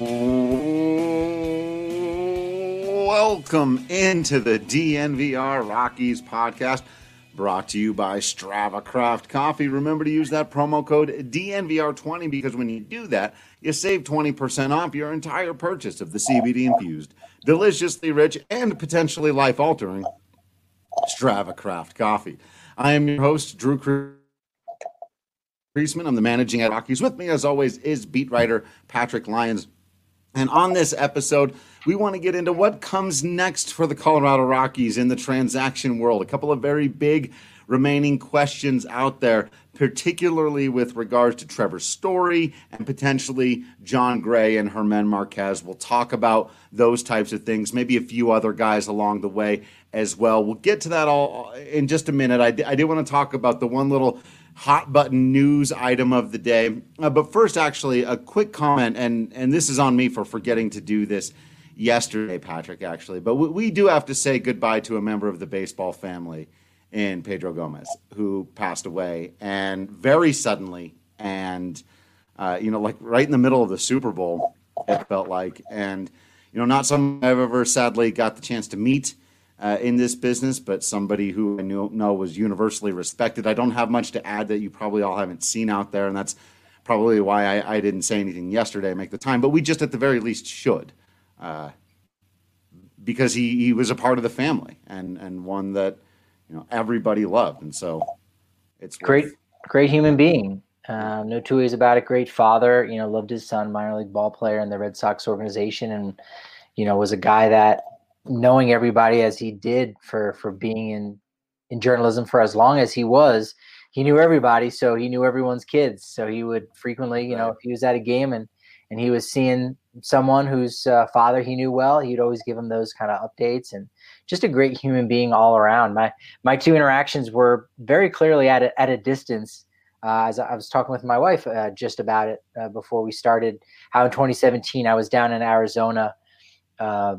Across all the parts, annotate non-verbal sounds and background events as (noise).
Welcome into the DNVR Rockies podcast brought to you by Strava Craft Coffee. Remember to use that promo code DNVR20 because when you do that, you save 20% off your entire purchase of the CBD infused, deliciously rich, and potentially life altering Strava Craft Coffee. I am your host, Drew Creasman. I'm the managing at Rockies. With me, as always, is beat writer Patrick Lyons. And on this episode, we want to get into what comes next for the Colorado Rockies in the transaction world. A couple of very big remaining questions out there, particularly with regards to Trevor Story and potentially Jon Gray and German Marquez. We'll talk about those types of things, maybe a few other guys along the way as well. We'll get to that all in just a minute. I, I did want to talk about the one little hot button news item of the day. Uh, but first, actually, a quick comment, and and this is on me for forgetting to do this yesterday, Patrick. Actually, but we, we do have to say goodbye to a member of the baseball family in Pedro Gomez, who passed away, and very suddenly, and uh, you know, like right in the middle of the Super Bowl, it felt like, and you know, not someone I've ever sadly got the chance to meet uh, in this business, but somebody who I knew, know was universally respected. I don't have much to add that you probably all haven't seen out there, and that's probably why I, I didn't say anything yesterday. Make the time, but we just at the very least should, uh, because he, he was a part of the family and and one that you know everybody loved, and so it's great, worth... great human being. Uh, no two ways about it. Great father, you know, loved his son, minor league ball player in the Red Sox organization, and you know was a guy that knowing everybody as he did for for being in in journalism for as long as he was he knew everybody so he knew everyone's kids. So he would frequently you know if he was at a game and and he was seeing someone whose uh, father he knew well he'd always give him those kind of updates and just a great human being all around. My my two interactions were very clearly at a, at a distance uh, as I was talking with my wife uh, just about it uh, before we started, how in 2017 I was down in Arizona uh,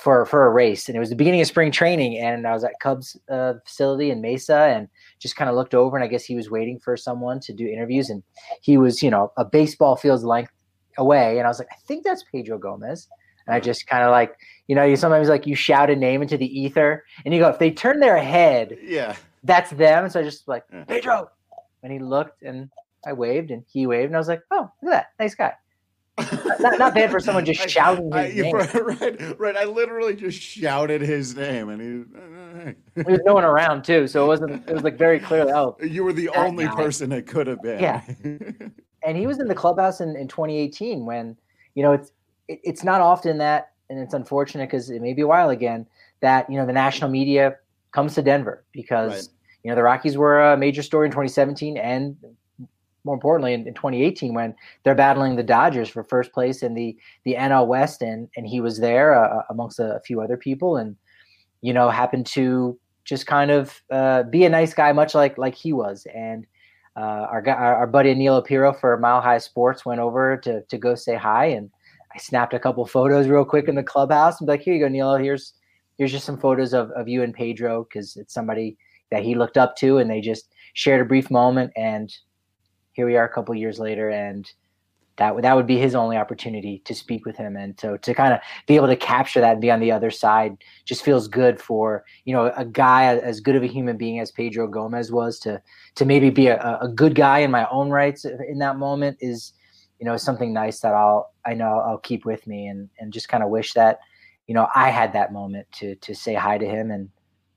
for for a race, and it was the beginning of spring training, and I was at Cubs uh, facility in Mesa, and just kind of looked over, and I guess he was waiting for someone to do interviews, and he was, you know, a baseball field's length away, and I was like, I think that's Pedro Gomez, and I just kind of like, you know, you sometimes like you shout a name into the ether, and you go, if they turn their head, yeah, that's them. So I just like Pedro, and he looked, and I waved, and he waved, and I was like, oh, look at that, nice guy not, not bad for someone just (laughs) shouting his I, name. (laughs) Right, right. I literally just shouted his name, and he. Uh, there was no one around too, so it wasn't. It was like very clear. Oh, you were the only guy. person it could have been. Yeah, and he was in the clubhouse in, in 2018 when you know it's it, it's not often that, and it's unfortunate because it may be a while again that you know the national media comes to Denver because. Right. You know, the Rockies were a major story in 2017 and more importantly in, in, 2018 when they're battling the Dodgers for first place in the the NL West and and he was there uh, uh, amongst a, a, few other people and you know happened to just kind of uh, be a nice guy much like like he was. And uh, our guy our, buddy Neil Apiro for Mile High Sports went over to to go say hi and I snapped a couple photos real quick in the clubhouse. And be like here you go Neil. Here's here's just some photos of, of you and Pedro because it's somebody that he looked up to and they just shared a brief moment and here we are a couple years later and that would that would be his only opportunity to speak with him. And so to kind of be able to capture that and be on the other side just feels good for you know a guy as good of a human being as Pedro Gomez was to to maybe be a, a good guy in my own rights in that moment is you know something nice that I'll I know I'll keep with me and and just kind of wish that you know I had that moment to to say hi to him and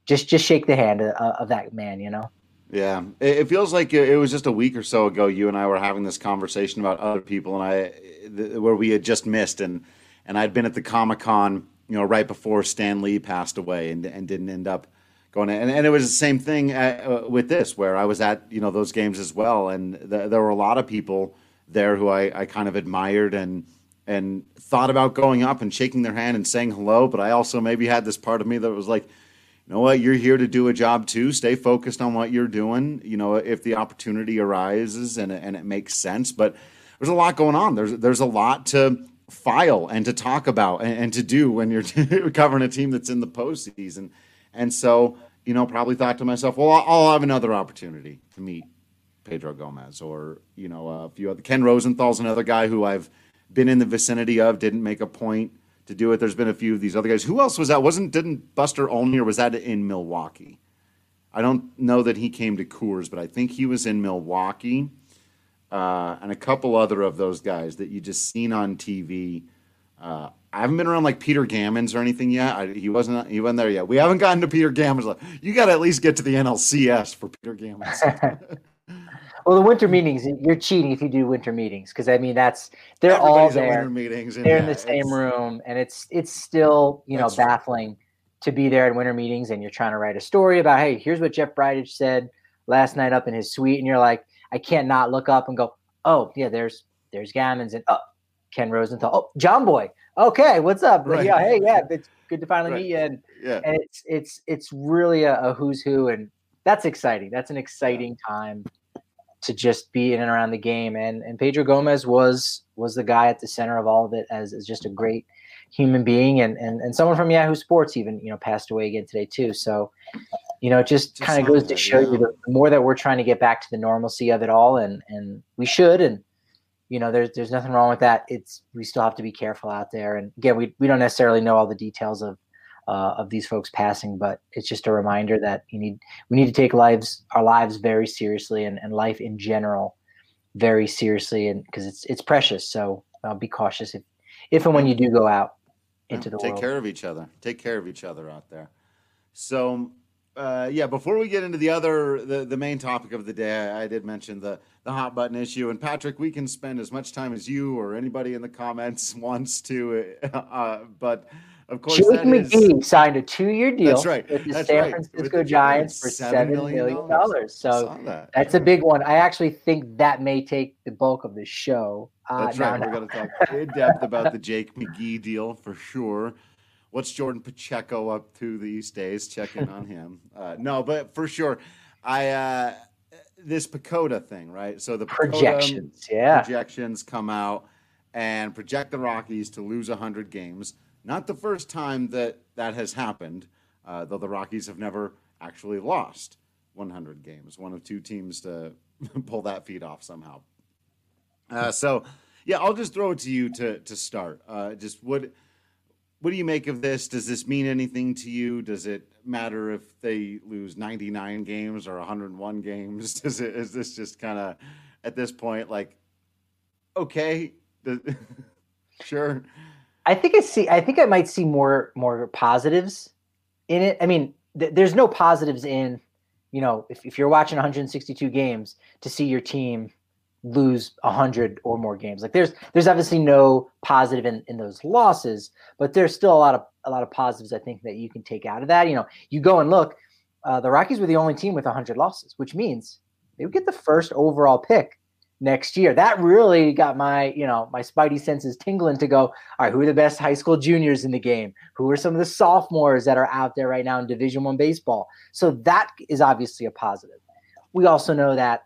just just shake the hand of, of that man you know Yeah, it, feels like it was just a week or so ago. You and I were having this conversation about other people, and I where we had just missed, and and I'd been at the Comic Con, you know, right before Stan Lee passed away, and and didn't end up going. And, and it was the same thing uh, uh, with this, where I was at you know those games as well, and th- there were a lot of people there who I, I kind of admired and and thought about going up and shaking their hand and saying hello, but I also maybe had this part of me that was like know what, you're here to do a job too. Stay focused on what you're doing. You know, if the opportunity arises and and it makes sense, but there's a lot going on. There's there's a lot to file and to talk about and, and to do when you're (laughs) covering a team that's in the postseason. And so, you know, probably thought to myself, well, I'll, I'll have another opportunity to meet Pedro Gomez or you know a few other. Ken Rosenthal's another guy who I've been in the vicinity of. Didn't make a point to do it. There's been a few of these other guys. Who else was that? Wasn't didn't Buster Olney or was that in Milwaukee? I don't know that he came to Coors, but I think he was in Milwaukee, uh, and a couple other of those guys that you just seen on TV. Uh, I haven't been around like Peter Gammons or anything yet. I, he wasn't he wasn't there yet. We haven't gotten to Peter Gammons. You got to at least get to the NLCS for Peter Gammons. (laughs) Well, the winter meetings, you're cheating if you do winter meetings because I mean that's they're Everybody's all there. meetings, they're yeah, in the same room, and it's it's still you know baffling to be there at winter meetings, and you're trying to write a story about hey, here's what Jeff Bridich said last night up in his suite, and you're like, I can't not look up and go, oh yeah, there's there's Gammons and oh Ken Rosenthal, oh John Boy, okay, what's up? Right. Yeah, hey, yeah, it's good to finally right. meet you, and yeah. and it's it's it's really a, a who's who, and that's exciting. That's an exciting time to just be in and around the game. And and Pedro Gomez was was the guy at the center of all of it as, as just a great human being and, and and someone from Yahoo Sports even you know passed away again today too. So you know it just, just kind of goes to show yeah. you the more that we're trying to get back to the normalcy of it all, and and we should and. You know, there's there's nothing wrong with that. It's we still have to be careful out there, and again, we, we don't necessarily know all the details of uh, of these folks passing, but it's just a reminder that you need we need to take lives our lives very seriously and, and life in general very seriously, and because it's it's precious. So uh, be cautious if if and when you do go out into the world. take world. care of each other. Take care of each other out there. So. Uh, yeah, before we get into the other, the, the main topic of the day, I, I did mention the, the hot button issue. And Patrick, we can spend as much time as you or anybody in the comments (laughs) wants to, uh, but of course, Jake McGee is, signed a two-year deal that's right. with the that's San right. Francisco Giants for seven million dollars. So that. that's a big one. I actually think that may take the bulk of the show. Uh, that's right. We're going to talk (laughs) in depth about the Jake McGee deal for sure. What's Jordan Pacheco up to these days? Checking on him. (laughs) Uh, no, but for sure, I uh, this PECOTA thing, right? So the projections, yeah, projections come out and project the Rockies to lose hundred games not the first time that that has happened, uh, though the Rockies have never actually lost 100 games. One of two teams to (laughs) pull that feat off somehow. Uh, so, yeah, I'll just throw it to you to to start. Uh, just what what do you make of this? Does this mean anything to you? Does it matter if they lose 99 games or 101 (laughs) games? Does it is this just kind of at this point like okay, (laughs) sure. I think I see. I think I might see more more positives in it. I mean, th- there's no positives in, you know, if, if you're watching 162 games to see your team lose 100 or more games. Like there's there's obviously no positive in, in those losses, but there's still a lot of a lot of positives I think that you can take out of that. You know, you go and look. Uh, the Rockies were the only team with 100 losses, which means they would get the first overall pick next year. That really got my, you know, my spidey senses tingling to go, all right, who are the best high school juniors in the game? Who are some of the sophomores that are out there right now in Division 1 baseball? So that is obviously a positive. We also know that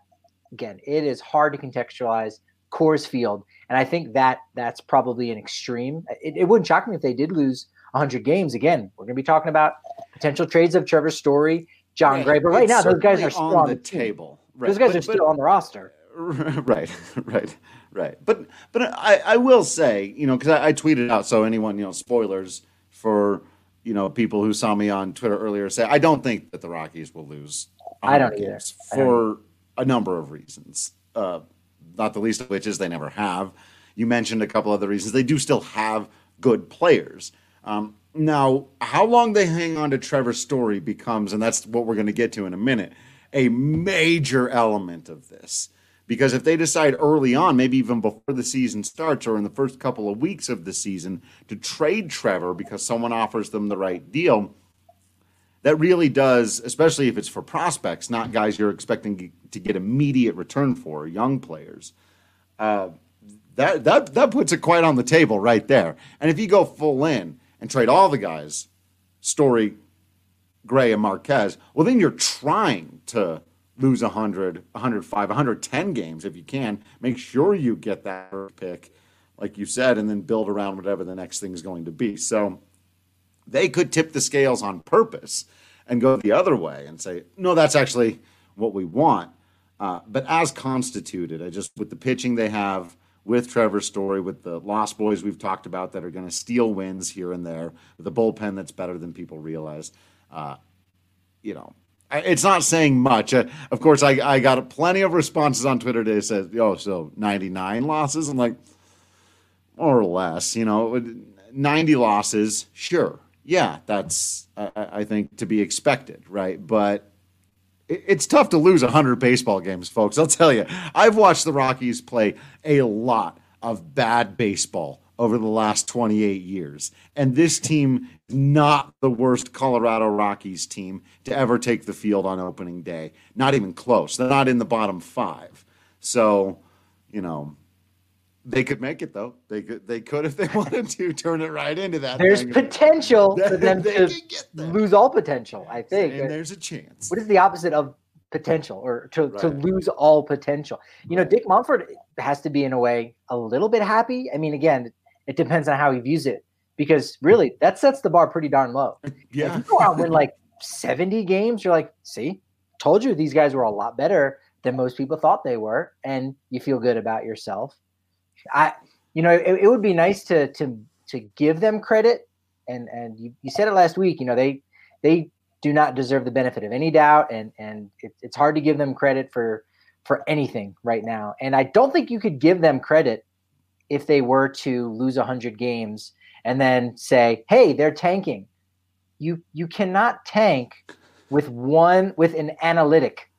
again, it is hard to contextualize Coors Field, and I think that that's probably an extreme. It, it wouldn't shock me if they did lose 100 games. Again, we're going to be talking about potential trades of Trevor Story, Jon Gray, but right now those guys are still on the, table. Right. Those guys but, are still on the roster (laughs) right, (laughs) right, right. But but I, I will say, you know, because I, I, tweeted out so anyone, you know, spoilers for you know people who saw me on Twitter earlier say I don't think that the Rockies will lose. I don't either. For don't. a number of reasons, uh, not the least of which is they never have. You mentioned a couple other reasons. They do still have good players. Um, now, how long they hang on to Trevor Story becomes, and that's what we're going to get to in a minute a major element of this. Because if they decide early on, maybe even before the season starts or in the first couple of weeks of the season, to trade Trevor because someone offers them the right deal, that really does, especially if it's for prospects, not guys you're expecting to get immediate return for, young players. Uh, that that that puts it quite on the table right there. And if you go full in and trade all the guys, Story, Gray, and Marquez, well, then you're trying to lose 100, 105, 110 games if you can. Make sure you get that pick, like you said, and then build around whatever the next thing is going to be. So they could tip the scales on purpose and go the other way and say, no, that's actually what we want. Uh, but as constituted, I just with the pitching they have, with Trevor Story, with the Lost Boys we've talked about that are going to steal wins here and there, with a bullpen that's better than people realize. Uh, you know, it's not saying much. Uh, of course, I, I got plenty of responses on Twitter today that says, oh, so 99 losses? I'm like, more or less, you know, 90 losses, sure. Yeah, that's, I, I think, to be expected, right? But it's tough to lose 100 baseball games, folks. I'll tell you. I've watched the Rockies play a lot of bad baseball over the last 28 years. And this team is not the worst Colorado Rockies team to ever take the field on opening day. Not even close. They're not in the bottom five. So, you know, they could make it though. They could. They could if they (laughs) wanted to turn it right into that. There's thing. potential (laughs) for them to lose all potential. I think. And there's a chance. What is the opposite of potential, or to, right. to lose all potential? You know, Dick Monfort has to be in a way a little bit happy. I mean, again, it depends on how he views it, because really that sets the bar pretty darn low. (laughs) yeah. If you go out and win like 70 games, you're like, see, told you these guys were a lot better than most people thought they were, and you feel good about yourself I, you know, it, it would be nice to to to give them credit, and and you, you said it last week. You know, they they do not deserve the benefit of any doubt, and and it, it's hard to give them credit for for anything right now. And I don't think you could give them credit if they were to lose 100 games and then say, "Hey, they're tanking." You you cannot tank with one with an analytic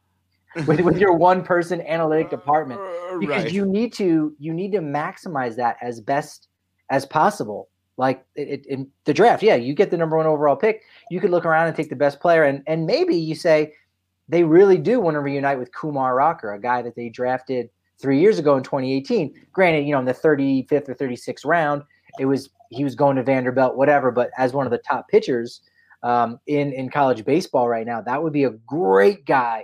(laughs) with, with your one person analytic department uh, because right. you need to you need to maximize that as best as possible like it, it, in the draft yeah you get the number one overall pick you could look around and take the best player and and maybe you say they really do want to reunite with kumar rocker a guy that they drafted three years ago in 2018 granted you know in the 35th or 36th round it was he was going to vanderbilt whatever but as one of the top pitchers um, in in college baseball right now that would be a great guy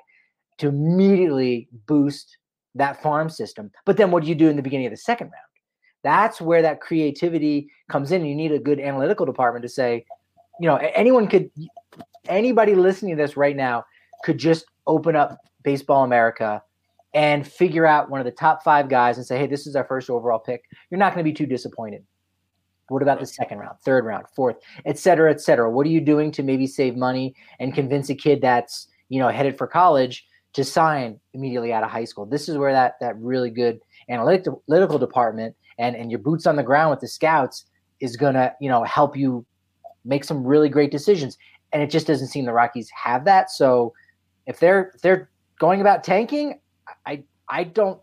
to immediately boost that farm system. But then what do you do in the beginning of the second round? That's where that creativity comes in. You need a good analytical department to say, you know, anyone could, anybody listening to this right now could just open up Baseball America and figure out one of the top five guys and say, hey, this is our first overall pick. You're not going to be too disappointed. What about the second round, third round, fourth, et cetera, et cetera? What are you doing to maybe save money and convince a kid that's, you know, headed for college to sign immediately out of high school. This is where that that really good analytical department and and your boots on the ground with the scouts is gonna you know help you make some really great decisions. And it just doesn't seem the Rockies have that. So if they're if they're going about tanking, I I don't.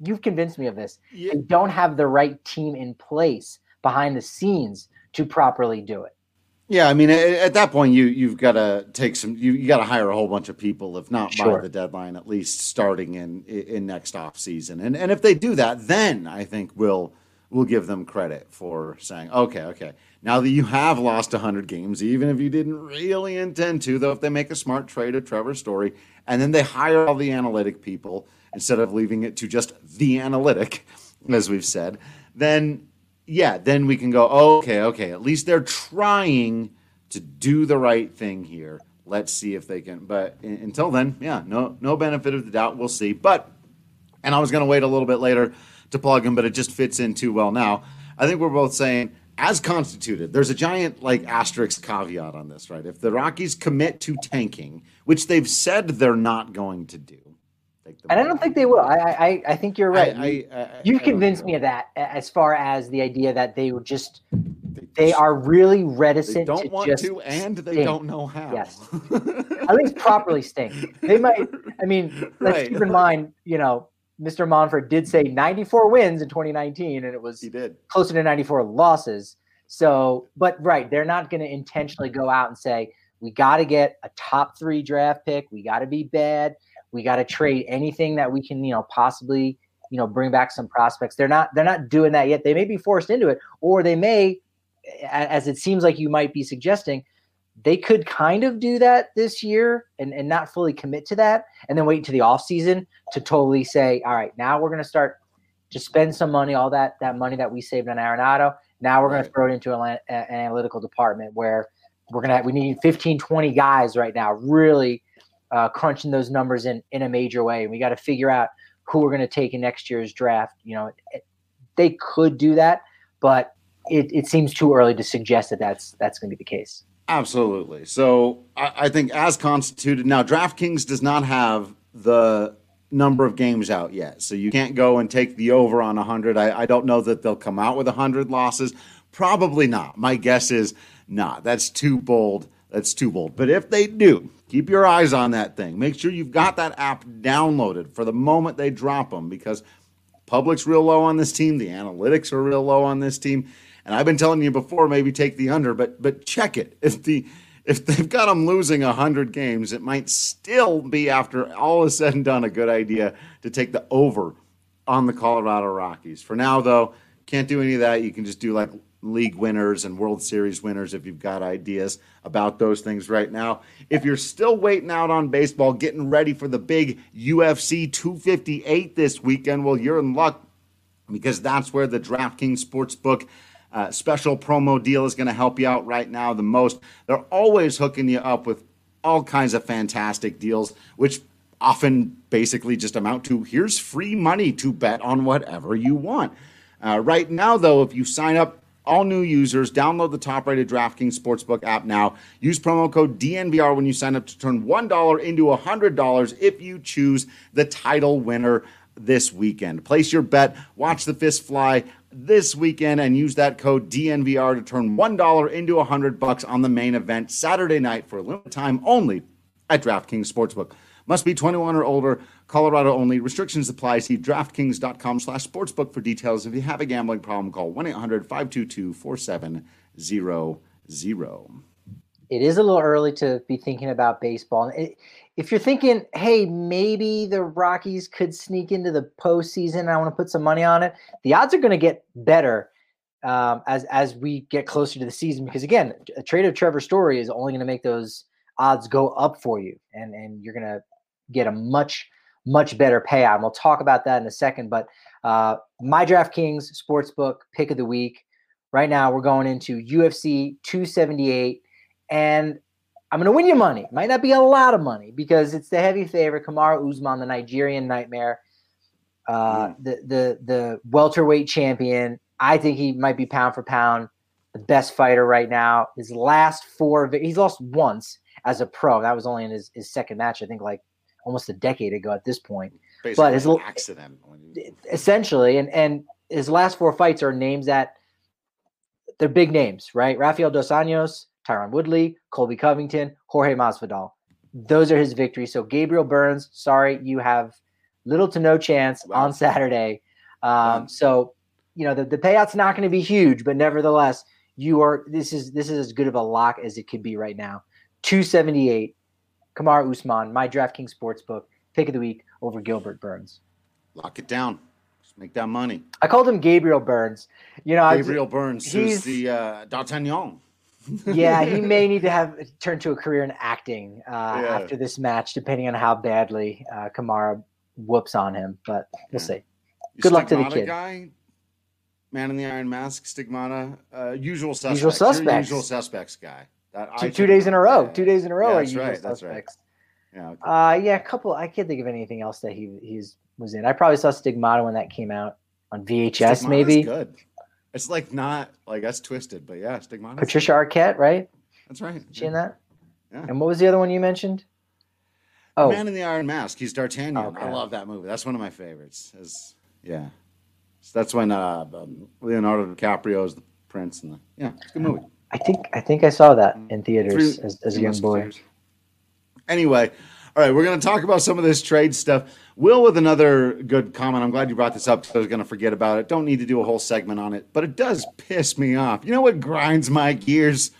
You've convinced me of this. Yeah. They don't have the right team in place behind the scenes to properly do it. Yeah, I mean, at, at that point, you you've got to take some. You, you got to hire a whole bunch of people, if not sure. by the deadline, at least starting in in next off season. And and if they do that, then I think we'll we'll give them credit for saying, okay, okay, now that you have lost hundred games, even if you didn't really intend to, though, if they make a smart trade of Trevor Story, and then they hire all the analytic people instead of leaving it to just the analytic, as we've said, then yeah, then we can go, oh, okay, okay, at least they're trying to do the right thing here. Let's see if they can. But until then, yeah, no, no benefit of the doubt. We'll see. But, and I was going to wait a little bit later to plug him, but it just fits in too well now. I think we're both saying, as constituted, there's a giant like asterisk caveat on this, right? If the Rockies commit to tanking, which they've said they're not going to do, and I don't think they will. I I, I think you're right. I, I, you convinced me of that as far as the idea that they would just they are really reticent. They don't to want to, and they stink. don't know how. Yes. (laughs) At least properly stink. They might. I mean, let's Right. keep in mind, you know, Mr. Monfort did say 94 wins in 2019, and it was he did. closer to 94 losses. So, but right, they're not going to intentionally go out and say, we got to get a top three draft pick. We got to be bad. We got to trade anything that we can, you know, possibly, you know, bring back some prospects. They're not, they're not doing that yet. They may be forced into it, or they may, as it seems like you might be suggesting, they could kind of do that this year and, and not fully commit to that and then wait until the offseason to totally say, all right, now we're going to start to spend some money, all that that money that we saved on Arenado. Now we're going to throw it into an, an analytical department where we're going to we need 15, 20 guys right now, really uh, crunching those numbers in in a major way. We got to figure out who we're going to take in next year's draft. You know, it- they could do that, but it, it seems too early to suggest that that's that's going to be the case. Absolutely. So I, I think as constituted now, DraftKings does not have the number of games out yet, so you can't go and take the over on hundred. I, I don't know that they'll come out with hundred losses. Probably not. My guess is not. That's too bold. That's too bold. But if they do, keep your eyes on that thing. Make sure you've got that app downloaded for the moment they drop them because Public's real low on this team. The analytics are real low on this team. And I've been telling you before, maybe take the under, but but check it. If the if they've got them losing hundred games, it might still be after all is said and done a good idea to take the over on the Colorado Rockies. For now, though, can't do any of that. You can just do like league winners and World Series winners if you've got ideas about those things right now. If you're still waiting out on baseball, getting ready for the big UFC 258 this weekend, well, you're in luck because that's where the DraftKings Sportsbook uh, special promo deal is going to help you out right now the most. They're always hooking you up with all kinds of fantastic deals, which often basically just amount to here's free money to bet on whatever you want. Uh, right now, though, if you sign up, all new users, download the top rated DraftKings Sportsbook app now. Use promo code DNVR when you sign up to turn $1 into $100 if you choose the title winner this weekend. Place your bet, watch the fist fly this weekend, and use that code DNVR to turn $1 into 100 bucks on the main event Saturday night for a limited time only at DraftKings Sportsbook. Must be 21 or older. Colorado only. Restrictions apply. See DraftKings.com slash sportsbook for details. If you have a gambling problem, call 1-800-522-4700. it is a little early to be thinking about baseball. It, if you're thinking, hey, maybe the Rockies could sneak into the postseason, I want to put some money on it. The odds are going to get better um, as as we get closer to the season because again, a trade of Trevor Story is only going to make those odds go up for you, and and you're going to get a much much better payout. And we'll talk about that in a second. But uh, my DraftKings sportsbook pick of the week. Right now, we're going into UFC 278, and I'm going to win you money. Might not be a lot of money because it's the heavy favorite, Kamaru Usman, the Nigerian nightmare, uh, the the the welterweight champion. I think he might be pound for pound the best fighter right now. His last four, he's lost once as a pro. That was only in his, his second match, I think, like almost a decade ago at this point Basically his an accident. essentially and and his last four fights are names that they're big names right rafael dos anjos tyron woodley colby covington jorge masvidal those are his victories so gabriel burns sorry you have little to no chance Wow. on saturday um, Wow. so you know the, the payout's not going to be huge but nevertheless you are this is this is as good of a lock as it could be right now 278 kamaru usman my draftkings sportsbook pick of the week over gilbert burns Lock it down. Just make that money. I called him Gabriel Burns. You know, was- Gabriel Burns, he's- who's the uh, D'Artagnan. (laughs) yeah, he (laughs) may need to have turn to a career in acting uh, Yeah. after this match, depending on how badly uh, Kamaru whoops on him. But we'll see. Good luck to the kid. Guy, Man in the Iron Mask, Stigmata, uh, usual suspects. Usual suspects. usual suspects guy. That Two, two days in a row. Two days in a row. Yeah, are that's usual right, that's right. suspects. Yeah, okay. Uh, yeah, a couple. I can't think of anything else that he he's was in. I probably saw Stigmata when that came out on VHS, Stigmata's maybe. good. It's like not like that's twisted, but yeah, Stigmata. Patricia Arquette, right? That's right. She in that? Yeah. And what was the other one you mentioned? Oh, Man in the Iron Mask. He's D'Artagnan. I Okay. love that movie. That's one of my favorites. Is yeah. So that's when uh, um, Leonardo DiCaprio is the Prince, and the, yeah, it's a good movie. I think I think I saw that in theaters Three- as, as a young boy. Musketeers. Anyway, all right, we're going to talk about some of this trade stuff. Will, with another good comment. I'm glad you brought this up because I was going to forget about it. Don't need to do a whole segment on it, but it does piss me off. You know what grinds my gears?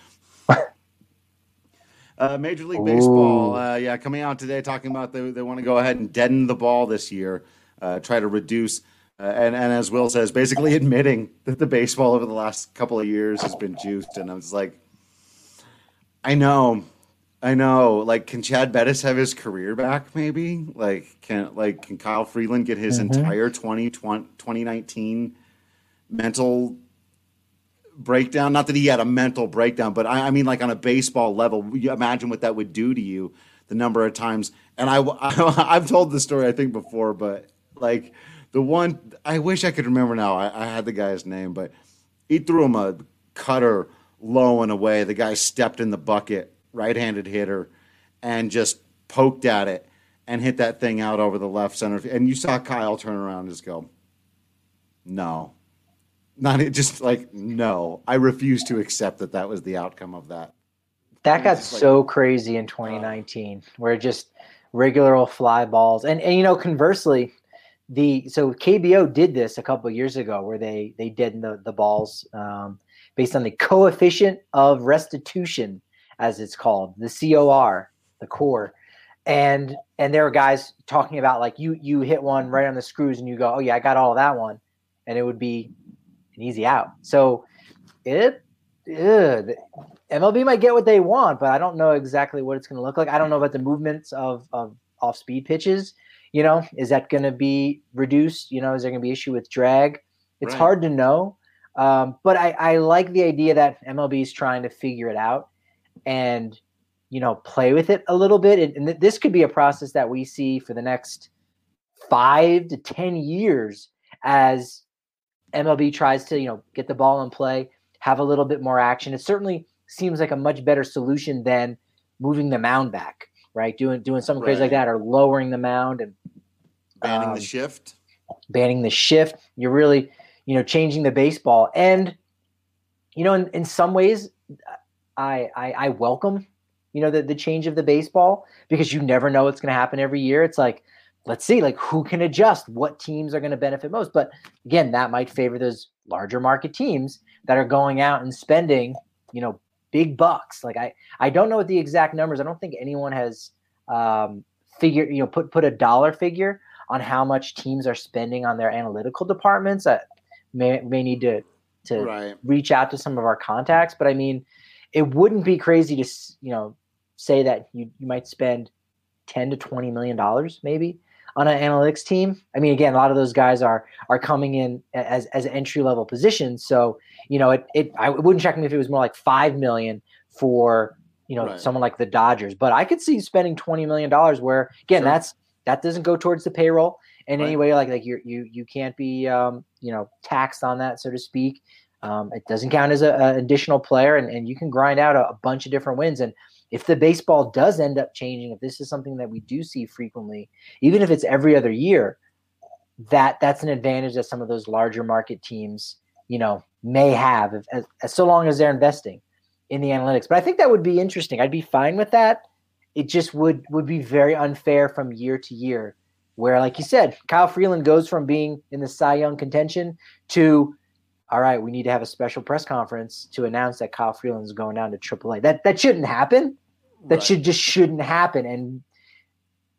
Uh, Major League Baseball, uh, yeah, coming out today talking about they, they want to go ahead and deaden the ball this year, uh, try to reduce, uh, and, and as Will says, basically (laughs) admitting that the baseball over the last couple of years has been juiced. And I was like, I know, I know. Like, can Chad Bettis have his career back? Maybe. Like, can like can Kyle Freeland get his entire 2020, 2019 mental breakdown? Not that he had a mental breakdown, but I, I mean, like on a baseball level, you imagine what that would do to you. The number of times, and I, (laughs) I have told the story I think before, but like the one I wish I could remember now. I, I had the guy's name, but he threw him a cutter low and away. The guy stepped in the bucket, right-handed hitter, and just poked at it and hit that thing out over the left center. And you saw Kyle turn around and just go, "No, not it." Just like no, I refuse to accept that that was the outcome of that. That got It's like- so crazy in 2019, where just regular old fly balls, and and you know, conversely, the so KBO did this a couple years ago, where they they deadened the the balls um, based on the coefficient of restitution, as it's called, the COR, the core, and and there were guys talking about like you you hit one right on the screws, and you go, oh yeah, I got all that one, and it would be an easy out. So it. Ugh, MLB might get what they want, but I don't know exactly what it's going to look like. I don't know about the movements of, of off speed pitches. You know, is that going to be reduced? You know, is there going to be issue with drag? It's Right. hard to know. Um, but I, I like the idea that MLB is trying to figure it out and, you know, play with it a little bit. And, and th- this could be a process that we see for the next five to 10 years as MLB tries to, you know, get the ball in play, have a little bit more action. It certainly seems like a much better solution than moving the mound back, right? Doing doing something crazy like that or lowering the mound and Banning Um, the shift. banning the shift. You're really, you know, changing the baseball. And, you know, in, in some ways, I, I I welcome, you know, the, the change of the baseball because you never know what's going to happen every year. It's like, let's see, like who can adjust, what teams are going to benefit most. But again, that might favor those larger market teams that are going out and spending, you know, big bucks. Like I, I don't know what the exact numbers. I don't think anyone has um, figured, you know, put put a dollar figure on how much teams are spending on their analytical departments. I may may need to to Right. reach out to some of our contacts, but I mean, it wouldn't be crazy to you know say that you you might spend ten to twenty million dollars maybe on an analytics team. I mean, again, a lot of those guys are are coming in as as entry level positions, so you know it it I it wouldn't check me if it was more like five million for you know Right. someone like the Dodgers, but I could see spending twenty million dollars where again Sure. that's that doesn't go towards the payroll in any way like like you you you can't be um, you know taxed on that so to speak um, it doesn't count as a, a additional player and, and you can grind out a, a bunch of different wins and if the baseball does end up changing if this is something that we do see frequently even if it's every other year that that's an advantage that some of those larger market teams you know may have if, as, as so long as they're investing in the analytics. But i think that would be interesting. I'd be fine with that. It just would would be very unfair from year to year where like you said kyle freeland goes from being in the cy young contention to all right we need to have a special press conference to announce that kyle freeland is going down to aaa that that shouldn't happen that Right. should just shouldn't happen and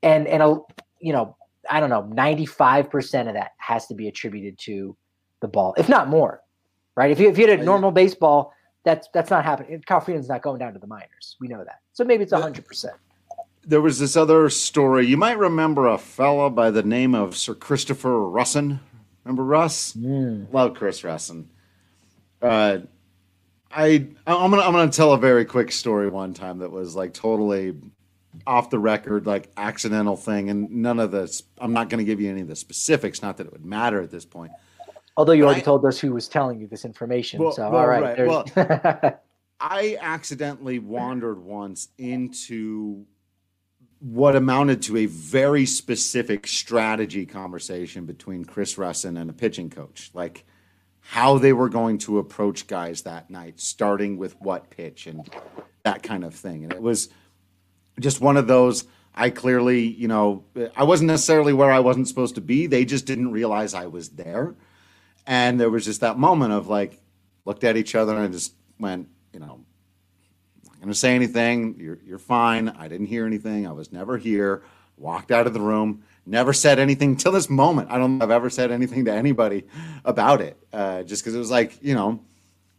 and and a you know i don't know 95% of that has to be attributed to the ball if not more right if you if you had a normal baseball that's that's not happening kyle freeland's not going down to the minors we know that so maybe it's Yeah. 100% There was this other story. You might remember a fella by the name of Sir Christopher Rusin. Remember Russ? Mm. Love Chris Rusin. Uh, I I'm gonna I'm gonna tell a very quick story one time that was like totally off the record, like accidental thing, and none of the. I'm not gonna give you any of the specifics. Not that it would matter at this point. although you already I- told us who was telling you this information Well- so well, all right, right. there's- (laughs) I accidentally wandered once into what amounted to a very specific strategy conversation between Chris Rusin and a pitching coach. Like how they were going to approach guys that night, starting with what pitch and that kind of thing. And it was just one of those. I clearly, you know, I wasn't necessarily where I wasn't supposed to be. They just didn't realize I was there. And there was just that moment of like, looked at each other and just went, you know, I'm not going to say anything. You're, you're fine. I didn't hear anything. I was never here. Walked out of the room. Never said anything till this moment. I don't I've ever said anything to anybody about it. Uh, just because it was like, you know,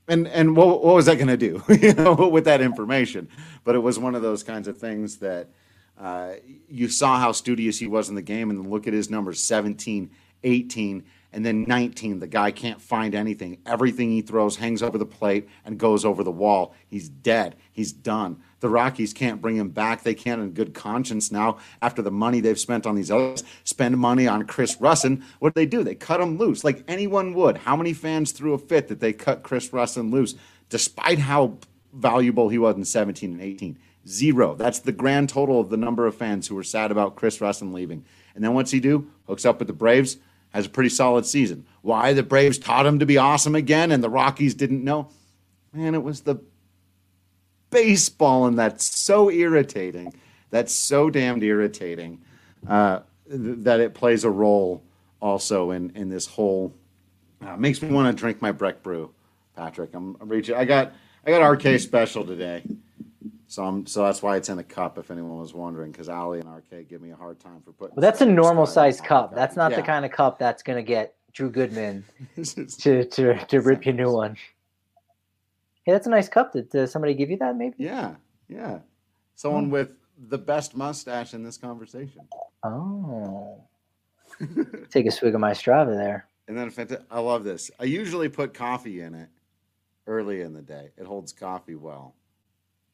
and and what, what was that going to do, (laughs) you know, with that information? But it was one of those kinds of things that uh, you saw how studious he was in the game, and look at his numbers: 17, 18, and then 19. The guy can't find anything. Everything he throws hangs over the plate and goes over the wall. He's dead. He's done. The Rockies can't bring him back. They can't, in good conscience, now after the money they've spent on these others, spend money on Chris Rusin. What do they do? They cut him loose, like anyone would. How many fans threw a fit that they cut Chris Rusin loose, despite how valuable he was in 17 and 18? Zero. That's the grand total of the number of fans who were sad about Chris Rusin leaving. And then what's he do? Hooks up with the Braves, has a pretty solid season. Why the Braves taught him to be awesome again and the Rockies didn't know? Man, it was the baseball, and that's so irritating. That's so damned irritating uh, th- that it plays a role also in in this whole. Uh, makes me want to drink my Breck Brew, Patrick. I'm, I'm reaching. I got I got RK special today, so I'm so that's why it's in a cup. If anyone was wondering, because Ali and RK give me a hard time for putting. Well, that's a normal size size cup. That's not the kind of cup that's going to get Drew Goodman (laughs) to to to rip you a new (laughs) one. Hey, that's a nice cup. Did uh, somebody give you that? Maybe. Yeah, yeah. Someone with the best mustache in this conversation. Oh. (laughs) Take a swig of my Strava there. And then fanta- I love this. I usually put coffee in it early in the day. It holds coffee well.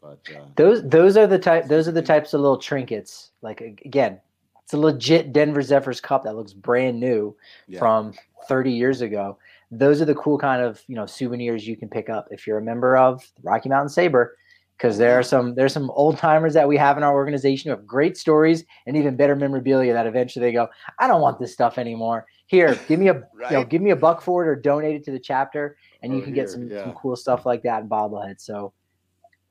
But uh, Those those are the type those are the types of little trinkets. Like again, it's a legit Denver Zephyrs cup that looks brand new yeah. from 30 years ago. Those are the cool kind of you know souvenirs you can pick up if you're a member of the Rocky Mountain SABR, because there are some there's some old timers that we have in our organization who have great stories and even better memorabilia that eventually they go, I don't want this stuff anymore. Here, give me a (laughs) you know give me a buck for it or donate it to the chapter, and you Or can here, get some, yeah. some cool stuff like that in bobblehead. So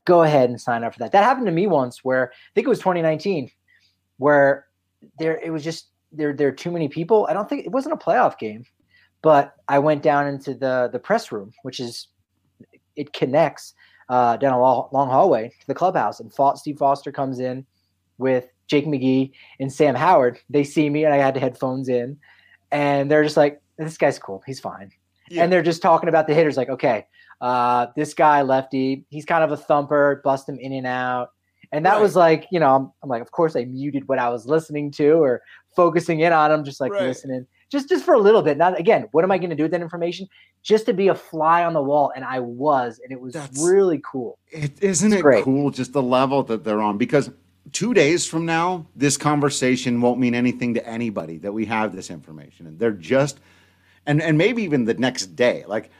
go ahead and sign up for that. That happened to me once where I think it was 2019, where there it was just there there are too many people. I don't think it wasn't a playoff game, but I went down into the the press room, which is it connects uh, down a long, long hallway to the clubhouse, and Steve Foster comes in with Jake McGee and Sam Howard. They see me, and I had headphones in, and they're just like, "This guy's cool. He's fine." Yeah. And they're just talking about the hitters, like, "Okay, uh, this guy lefty, he's kind of a thumper, bust him in and out." And that Right. was like, you know, I'm, I'm like, of course I muted what I was listening to or focusing in on him, just like Right. listening, just just for a little bit. Not again, what am I going to do with that information? Just to be a fly on the wall, and I was, and it was That's- really cool. It, isn't It's it great. cool just the level that they're on? Because two days from now, this conversation won't mean anything to anybody that we have this information, and they're just, and and maybe even the next day. Like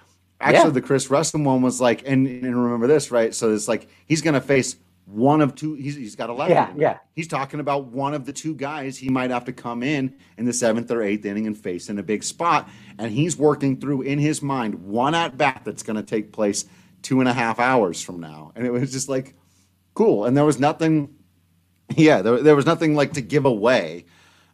actually, Yeah. the Chris Rusin one was like, and, and remember this, right? So it's like he's going to face one of two. He's, he's got a lefty. Yeah, yeah. He's talking about one of the two guys he might have to come in in the seventh or eighth inning and face in a big spot, and he's working through in his mind one at bat that's going to take place two and a half hours from now, and it was just like cool. And there was nothing, yeah, there, there was nothing like to give away,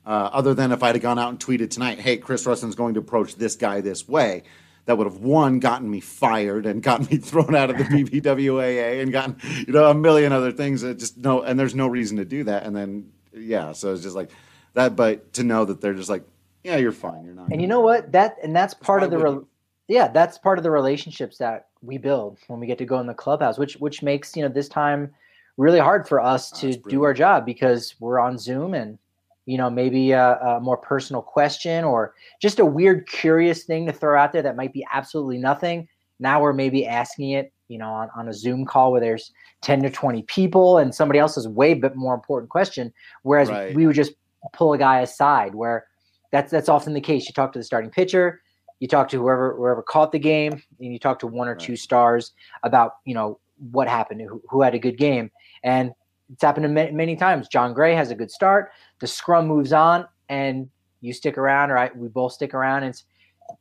uh, other than if I'd have gone out and tweeted tonight, "Hey, Chris Rusin's going to approach this guy this way." That would have one gotten me fired and gotten me (laughs) thrown out of the (laughs) BBWAA and gotten you know a million other things. That just no and there's no reason to do that. And then yeah so it's just like that but to know that they're just like yeah you're fine. You're not And you know what? That and that's part of the re- yeah, that's part of the relationships that we build when we get to go in the clubhouse, which which makes you know this time really hard for us Oh, to do our job because we're on Zoom and you know maybe a, a more personal question or just a weird curious thing to throw out there that might be absolutely nothing. Now we're maybe asking it you know on, on a Zoom call where there's 10 to 20 people and somebody else has way bit more important question, whereas Right. we would just pull a guy aside where that's that's often the case. You talk to the starting pitcher, you talk to whoever whoever caught the game, and you talk to one or two stars about you know what happened, who, who had a good game, and it's happened many, many times. Jon Gray has a good start, the scrum moves on, and you stick around, or I, we both stick around, and it's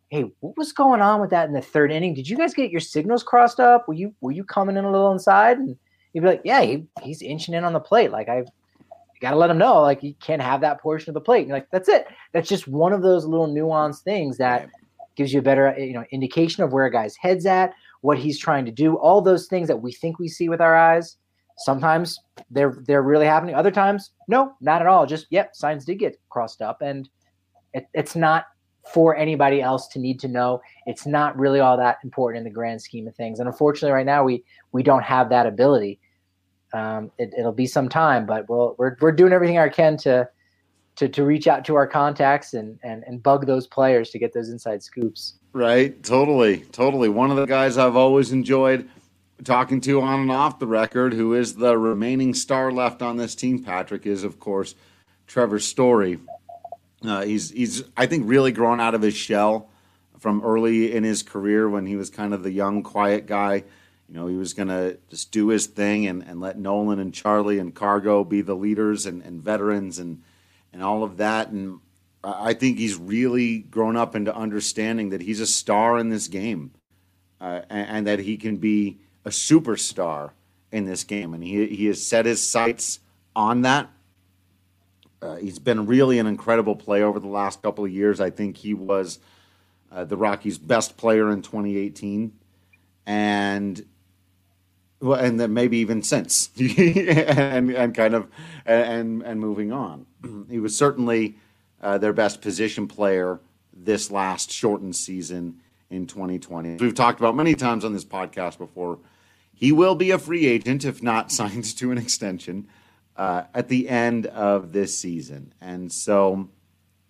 hey, what was going on with that in the third inning? Did you guys get your signals crossed up? Were you were you coming in a little inside? And you'd be like, yeah, he, he's inching in on the plate. Like I got to let him know, like he can't have that portion of the plate. And like that's it. That's just one of those little nuanced things that gives you a better you know indication of where a guy's head's at, what he's trying to do. All those things that we think we see with our eyes. Sometimes they're they're really happening. Other times, no, not at all. Just yep, signs did get crossed up, and it, it's not for anybody else to need to know. It's not really all that important in the grand scheme of things. And unfortunately, right now we we don't have that ability. Um, it, will be some time, but we'll, we're we're doing everything I can to to to reach out to our contacts and and and bug those players to get those inside scoops. Right, totally, totally. One of the guys I've always enjoyed talking to on and off the record, who is the remaining star left on this team, Patrick, is of course Trevor Story. Uh, he's he's I think really grown out of his shell from early in his career when he was kind of the young, quiet guy. You know, he was going to just do his thing and, and let Nolan and Charlie and Cargo be the leaders and, and veterans and and all of that. And I think he's really grown up into understanding that he's a star in this game uh, and, and, that he can be a superstar in this game. And he, he has set his sights on that uh, he's been really an incredible player over the last couple of years. I think he was uh, the Rockies' best player in 2018, and well, and then maybe even since, (laughs) and and kind of and and moving on. (clears throat) he was certainly uh, their best position player this last shortened season in 2020. We've talked about many times on this podcast before. He will be a free agent if not (laughs) signed to an extension uh, at the end of this season. And so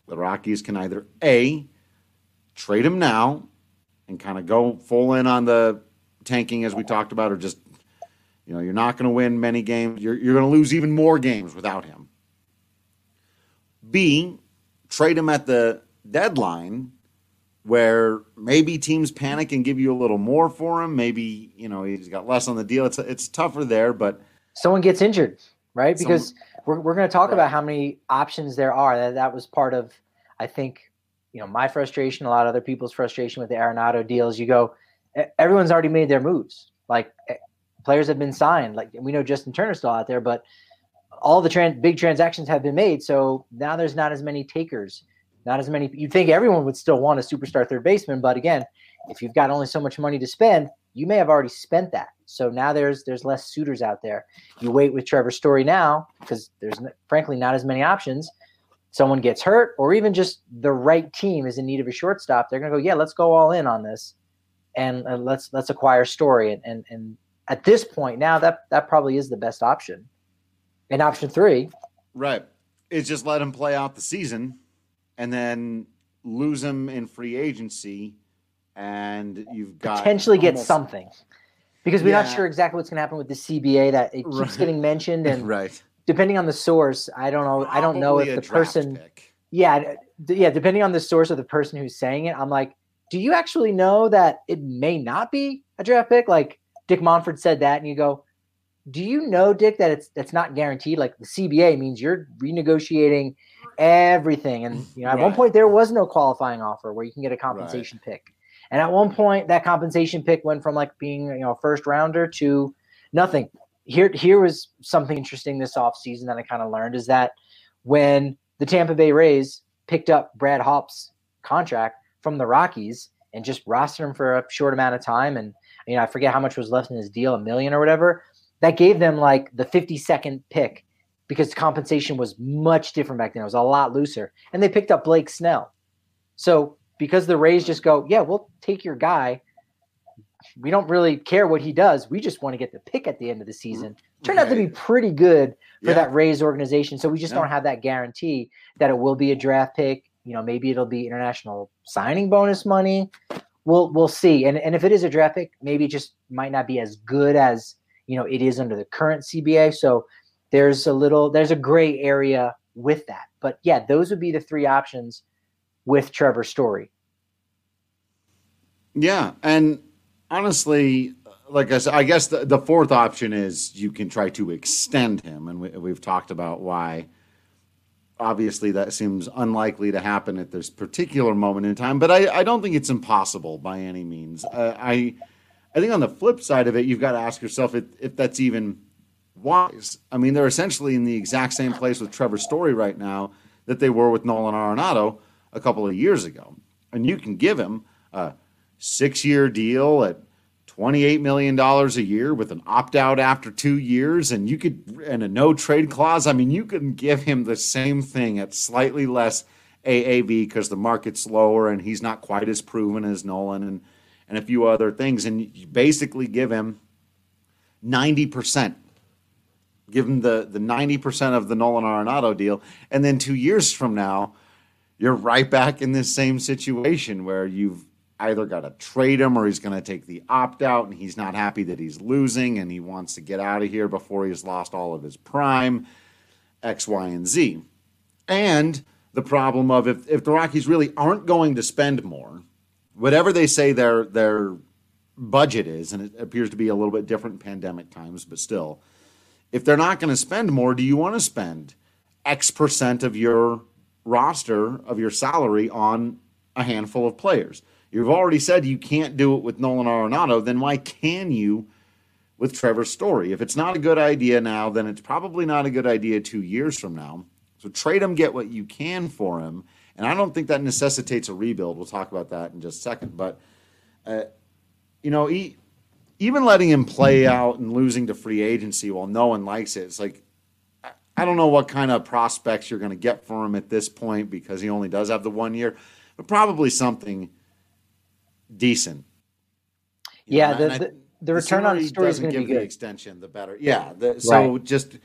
the Rockies can either A, trade him now and kind of go full in on the tanking as we talked about, or just, you know, you're not going to win many games. You're, you're going to lose even more games without him. B, trade him at the deadline where maybe teams panic and give you a little more for him. Maybe, you know, he's got less on the deal. It's, it's tougher there, but someone gets injured right? Because Some, we're, we're going to talk right. about how many options there are. That that was part of, I think, you know, my frustration, a lot of other people's frustration with the Arenado deals. You go, everyone's already made their moves. Like players have been signed. Like we know Justin Turner's still out there, but all the trans- big transactions have been made. So now there's not as many takers, not as many. You'd think everyone would still want a superstar third baseman, but again, if you've got only so much money to spend, you may have already spent that. So now there's there's less suitors out there. You wait with Trevor Story now because there's frankly not as many options. Someone gets hurt, or even just the right team is in need of a shortstop. They're gonna go, yeah, let's go all in on this, and let's let's acquire Story. And, and and at this point now, that that probably is the best option. And option three, right, is just let him play out the season, and then lose him in free agency and you've got potentially almost, get something because we're yeah. not sure exactly what's going to happen with the CBA. That it keeps right. getting mentioned, and (laughs) right. depending on the source, I don't know. Probably I don't know if the person, pick. yeah, yeah, depending on the source of the person who's saying it, I'm like, do you actually know that it may not be a draft pick? Like Dick Monfort said that, and you go, do you know, Dick, that it's that's not guaranteed? Like the CBA means you're renegotiating everything, and you know, at right. one point there was no qualifying offer where you can get a compensation right. pick. And at one point, that compensation pick went from like being you know a first rounder to nothing. Here, here was something interesting this offseason that I kind of learned is that when the Tampa Bay Rays picked up Brad Hawpe's contract from the Rockies and just rostered him for a short amount of time, and you know I forget how much was left in his deal, a million or whatever. That gave them like the 52nd pick because compensation was much different back then. It was a lot looser, and they picked up Blake Snell. So because the Rays just go, yeah, we'll take your guy. We don't really care what he does. We just want to get the pick at the end of the season. Mm-hmm. Turned right. out to be pretty good for yeah. that Rays organization. So we just yeah. don't have that guarantee that it will be a draft pick. You know, maybe it'll be international signing bonus money. We'll we'll see. And and if it is a draft pick, maybe it just might not be as good as you know it is under the current CBA. So there's a little there's a gray area with that. But yeah, those would be the three options with Trevor Story. Yeah, and honestly, like I said, I guess the, the fourth option is you can try to extend him, and we, we've talked about why obviously that seems unlikely to happen at this particular moment in time, but I, I don't think it's impossible by any means. Uh, I I think on the flip side of it, you've got to ask yourself if, if that's even wise. I mean, they're essentially in the exact same place with Trevor Story right now that they were with Nolan Arenado a couple of years ago. And you can give him a six year deal at $28 million a year with an opt out after two years, and you could, and a no trade clause. I mean, you can give him the same thing at slightly less AAV because the market's lower and he's not quite as proven as Nolan. And and a few other things, and you basically give him 90%. Give him the, the 90% of the Nolan Arenado deal. And then two years from now, you're right back in this same situation where you've either got to trade him or he's going to take the opt out and he's not happy that he's losing and he wants to get out of here before he's lost all of his prime, X, Y, and Z. And the problem of if, if the Rockies really aren't going to spend more, whatever they say their their budget is, and it appears to be a little bit different pandemic times, but still, if they're not going to spend more, do you want to spend X percent of your roster of your salary on a handful of players? You've already said you can't do it with Nolan Arenado, then why can you with Trevor Story? If it's not a good idea now, then it's probably not a good idea two years from now. So trade him, get what you can for him, and I don't think that necessitates a rebuild. We'll talk about that in just a second. But, uh, you know, he, even letting him play out and losing to free agency while no one likes it, it's like, I don't know what kind of prospects you're going to get for him at this point because he only does have the one year, but probably something decent. You yeah, know, the, the, the, return on story is going to be good. The extension, the better. Yeah, the, so right. just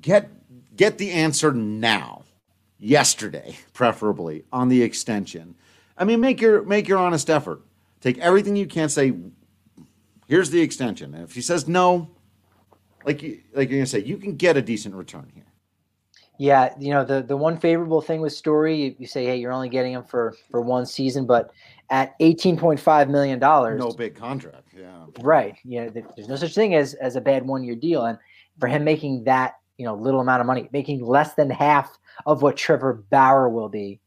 get get the answer now yesterday, preferably on the extension. I mean, make your make your honest effort. Take everything you can. Say, here's the extension. And if he says no, like you, like you're gonna say, you can get a decent return here. Yeah, you know the the one favorable thing with Story, you, you say, hey, you're only getting him for for one season, but at eighteen point five million dollars, no big contract. Yeah, right. Yeah, you know, there's no such thing as as a bad one year deal, and for him making that you know little amount of money, making less than half of what Trevor Bauer will be,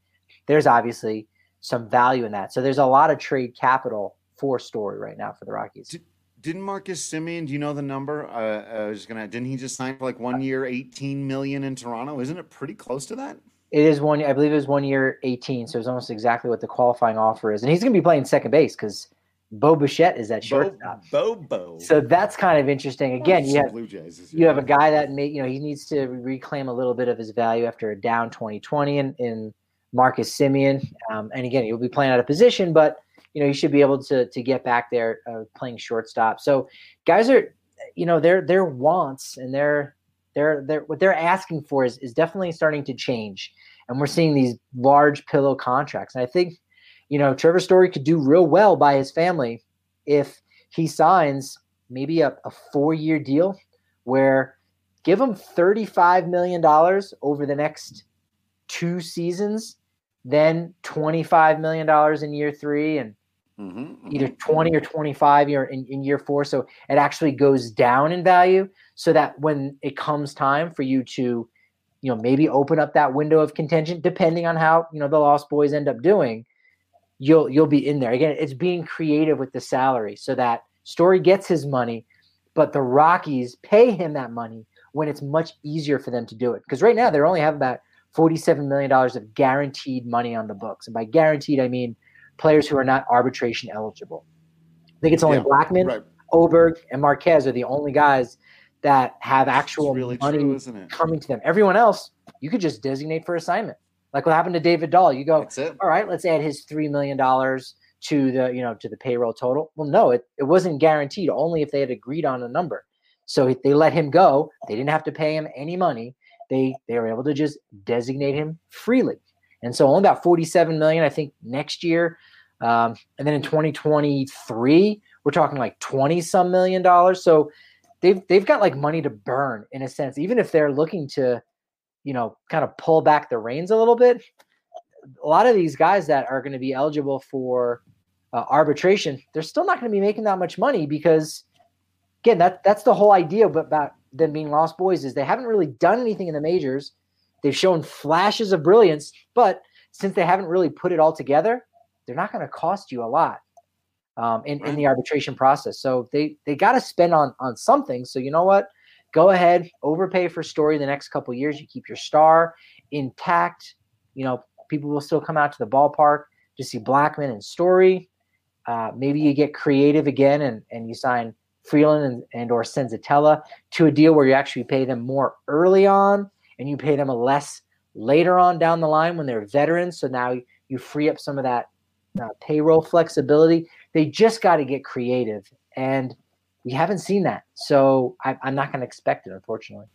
there's obviously some value in that. So there's a lot of trade capital for Story right now for the Rockies. Did, didn't Marcus Semien? Do you know the number? Uh, I was gonna. Didn't he just sign for like one year, eighteen million in Toronto? Isn't it pretty close to that? It is one. I believe it was one year, eighteen. So it's almost exactly what the qualifying offer is, and he's going to be playing second base because Bo Bichette is that shortstop. Bo Bo. So that's kind of interesting. Again, you have Jays you have a guy that may you know he needs to reclaim a little bit of his value after a down 2020 in, in Marcus Semien. Um, and again, he'll be playing out of position, but you know he should be able to to get back there uh, playing shortstop. So guys are you know their their wants and their their their what they're asking for is is definitely starting to change, and we're seeing these large pillow contracts. And I think you know, Trevor Story could do real well by his family if he signs maybe a, a four year deal where give him $35 million over the next two seasons, then $25 million in year three, and mm-hmm, mm-hmm. either 20 or 25 year in, in year four. So it actually goes down in value so that when it comes time for you to, you know, maybe open up that window of contention, depending on how, you know, the Lost Boys end up doing you'll you'll be in there. Again, it's being creative with the salary so that Story gets his money, but the Rockies pay him that money when it's much easier for them to do it. Because right now they only have about $47 million of guaranteed money on the books. And by guaranteed, I mean players who are not arbitration eligible. I think it's only yeah, Blackmon, right. Oberg, and Marquez are the only guys that have actual really money true, coming to them. Everyone else, you could just designate for assignment. Like what happened to David Dahl? You go, all right, let's add his three million dollars to the you know to the payroll total. Well, no, it, it wasn't guaranteed. Only if they had agreed on a number. So they let him go. They didn't have to pay him any money. They they were able to just designate him freely. And so only about 47 million, I think, next year. Um, and then in 2023, we're talking like 20 some million dollars. So they've they've got like money to burn in a sense, even if they're looking to you know, kind of pull back the reins a little bit. A lot of these guys that are going to be eligible for uh, arbitration, they're still not going to be making that much money because, again, that that's the whole idea about them being lost boys is they haven't really done anything in the majors. they've shown flashes of brilliance, but since they haven't really put it all together, they're not going to cost you a lot um, in, in the arbitration process. So they they got to spend on on something. So you know what? Go ahead, overpay for Story the next couple years. You keep your star intact. You know, people will still come out to the ballpark to see Blackmon and Story. Uh, maybe you get creative again and, and you sign Freeland and, and or Senzatela to a deal where you actually pay them more early on and you pay them a less later on down the line when they're veterans. So now you free up some of that uh, payroll flexibility. They just got to get creative, and we haven't seen that. So I, I'm not going to expect it, unfortunately.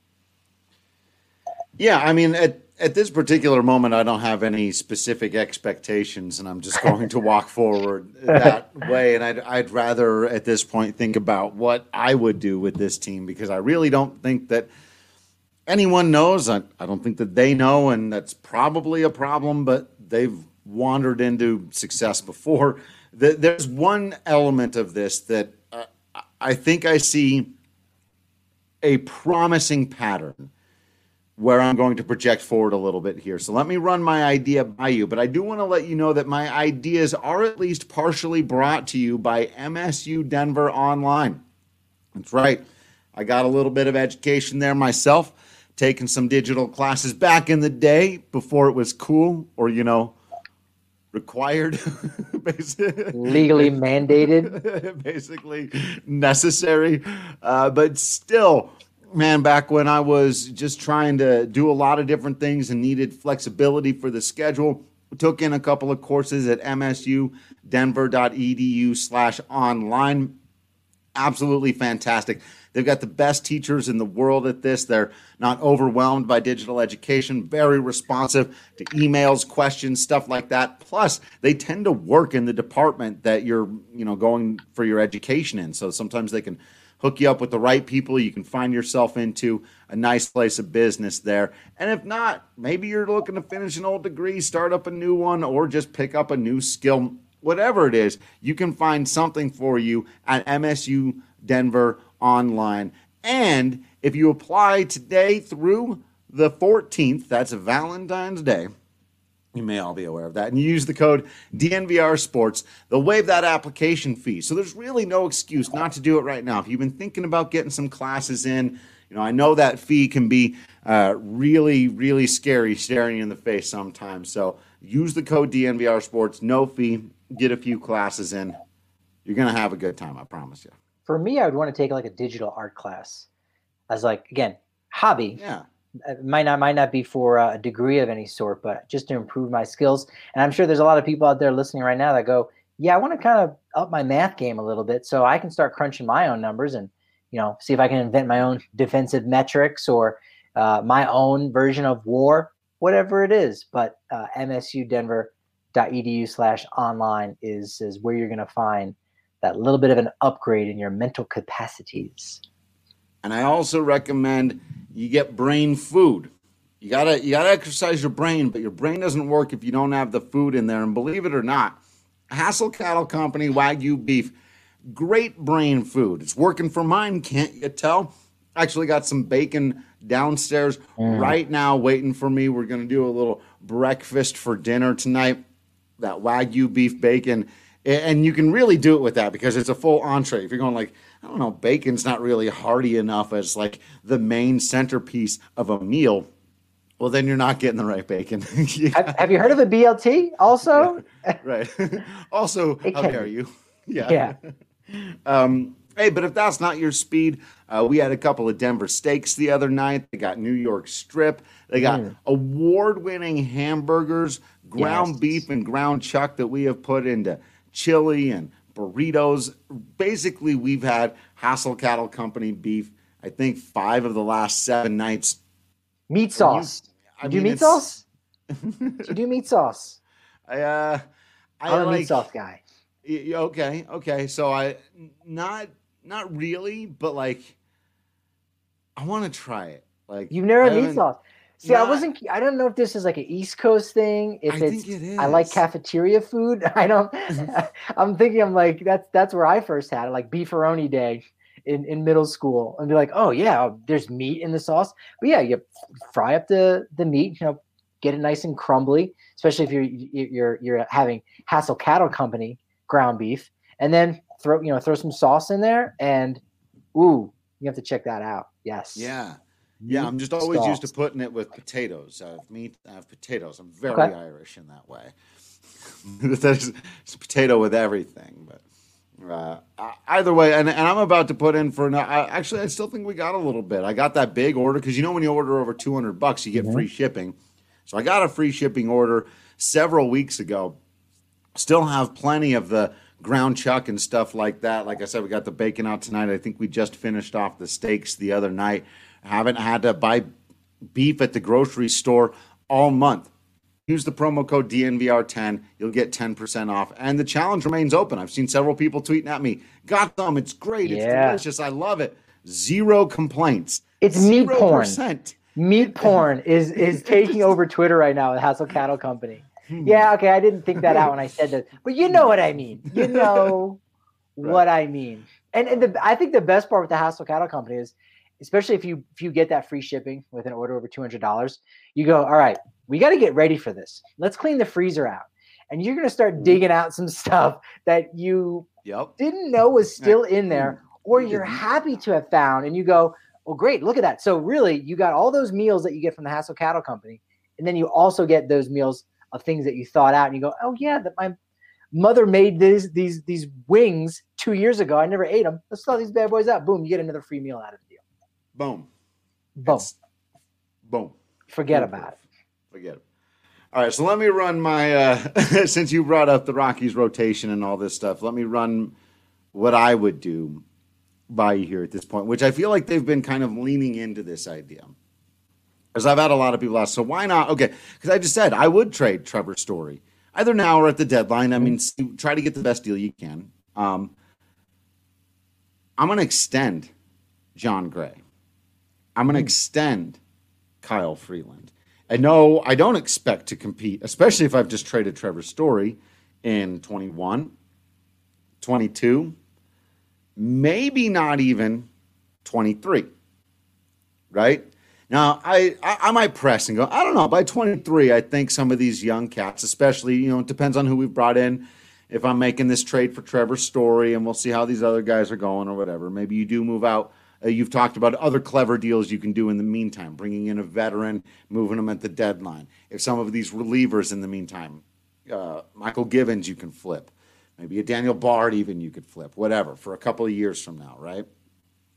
Yeah, I mean, at, at this particular moment, I don't have any specific expectations, and I'm just going to walk forward (laughs) that way. And I'd, I'd rather, at this point, think about what I would do with this team because I really don't think that anyone knows. I, I don't think that they know, and that's probably a problem, but they've wandered into success before. There's one element of this that I think I see a promising pattern where I'm going to project forward a little bit here. So let me run my idea by you, but I do want to let you know that my ideas are at least partially brought to you by MSU Denver Online. That's right. I got a little bit of education there myself, taking some digital classes back in the day before it was cool or, you know, required, (laughs) legally mandated, (laughs) basically necessary. Uh, but still, man, back when I was just trying to do a lot of different things and needed flexibility for the schedule, took in a couple of courses at msudenver.edu slash online. Absolutely fantastic. They've got the best teachers in the world at this. They're not overwhelmed by digital education, very responsive to emails, questions, stuff like that. Plus, they tend to work in the department that you're, you know, going for your education in. So sometimes they can hook you up with the right people. You can find yourself into a nice place of business there. And if not, maybe you're looking to finish an old degree, start up a new one, or just pick up a new skill. Whatever it is, you can find something for you at MSU Denver online. And if you apply today through the 14th, that's Valentine's Day you may all be aware of that. And you use the code DNVR Sports. They'll waive that application fee. So there's really no excuse not to do it right now. If you've been thinking about getting some classes in, you know, I know that fee can be uh, really, really scary staring you in the face sometimes. So use the code DNVR Sports, no fee, get a few classes in. You're to have a good time, I promise you. For me, I would want to take like a digital art class as like, again, hobby. Yeah it might not might not be for a degree of any sort, but just to improve my skills. And I'm sure there's a lot of people out there listening right now that go, "Yeah, I want to kind of up my math game a little bit, so I can start crunching my own numbers and you know see if I can invent my own defensive metrics or uh, my own version of WAR, whatever it is." But uh, MSUDenver.edu slash online is is where you're going to find that little bit of an upgrade in your mental capacities. And I also recommend you get brain food. You gotta you gotta exercise your brain, but your brain doesn't work if you don't have the food in there. And believe it or not, Hassel Cattle Company Wagyu beef, great brain food. It's working for mine, can't you tell? Actually got some bacon downstairs mm. right now waiting for me. We're gonna do a little breakfast for dinner tonight. That Wagyu beef bacon. And you can really do it with that because it's a full entree. If you're going like, I don't know, bacon's not really hearty enough as like the main centerpiece of a meal. Well, then you're not getting the right bacon. yeah. (laughs) have, have, you heard of a BLT also? Yeah, (laughs) right. (laughs) also, how dare you? Yeah. Yeah. um, hey, but if that's not your speed, uh, we had a couple of Denver steaks the other night. They got New York strip. They got mm. award winning hamburgers, ground yes. beef, and ground chuck that we have put into chili and burritos. Basically, we've had Hassel Cattle Company beef. I think five of the last seven nights. Meat sauce. You, do mean, meat sauce? do you do meat sauce? (laughs) I uh, I am like, a meat sauce guy. Okay, okay. So I not not really, but like I want to try it. Like you've never had meat sauce. See, Not, I wasn't. I don't know if this is like an East Coast thing. If I it's, it I like cafeteria food. (laughs) I don't. (laughs) I'm thinking. I'm like that's that's where I first had it, like beefaroni day in, in middle school and be like, oh yeah, oh, there's meat in the sauce. But yeah, you fry up the the meat, you know, get it nice and crumbly, especially if you're you're you're having Hassel Cattle Company ground beef, and then throw you know throw some sauce in there, and ooh, you have to check that out. Yes. Yeah. Yeah, I'm just always sauce. used to putting it with potatoes. I have meat, I have potatoes. I'm very okay. Irish in that way. (laughs) There's a potato with everything, but uh, either way, and, and I'm about to put in for I, actually, I still think we got a little bit. I got that big order because you know when you order over 200 bucks, you get mm-hmm. free shipping. So I got a free shipping order several weeks ago. Still have plenty of the ground chuck and stuff like that. Like I said, we got the bacon out tonight. I think we just finished off the steaks the other night. Haven't had to buy beef at the grocery store all month. Use the promo code DNVR10. You'll get 10% off. And the challenge remains open. I've seen several people tweeting at me, got them. It's great. It's yeah. delicious. I love it. Zero complaints. It's 0%. meat porn. Meat porn (laughs) is is taking over Twitter right now with Hassel Cattle Company. Hmm. Yeah, okay. I didn't think that out when I said that. But you know what I mean. You know (laughs) right. what I mean. And, and the, I think the best part with the Hassel Cattle Company is especially if you if you get that free shipping with an order over $200 you go all right we got to get ready for this. Let's clean the freezer out. And you're going to start mm-hmm. digging out some stuff that you yep. didn't know was still in there, or you're happy to have found. And you go, well, great, look at that. So, really, you got all those meals that you get from the Hassel Cattle Company. And then you also get those meals of things that you thought out. And you go, oh, yeah, that my mother made these these these wings two years ago. I never ate them. Let's throw these bad boys out. Boom, you get another free meal out of the deal. Boom. Boom. It's, boom. Forget boom. about it forget it. All right, so let me run my. Uh, (laughs) since you brought up the Rockies rotation and all this stuff, let me run what I would do by you here at this point, which I feel like they've been kind of leaning into this idea. Because I've had a lot of people ask, so why not? Okay, because I just said I would trade Trevor Story either now or at the deadline. I mean, try to get the best deal you can. Um, I'm going to extend Jon Gray. I'm going to extend Kyle Freeland. I know I don't expect to compete, especially if I've just traded Trevor Story in 21, 22, maybe not even 23. Right? Now, I, I, I, might press and go, I don't know. By 23, I think some of these young cats, especially, you know, it depends on who we've brought in. If I'm making this trade for Trevor Story and we'll see how these other guys are going or whatever, maybe you do move out uh, you've talked about other clever deals you can do in the meantime, bringing in a veteran, moving them at the deadline. If some of these relievers in the meantime, uh, Mychal Givens, you can flip. Maybe a Daniel Bard, even you could flip, whatever, for a couple of years from now, right?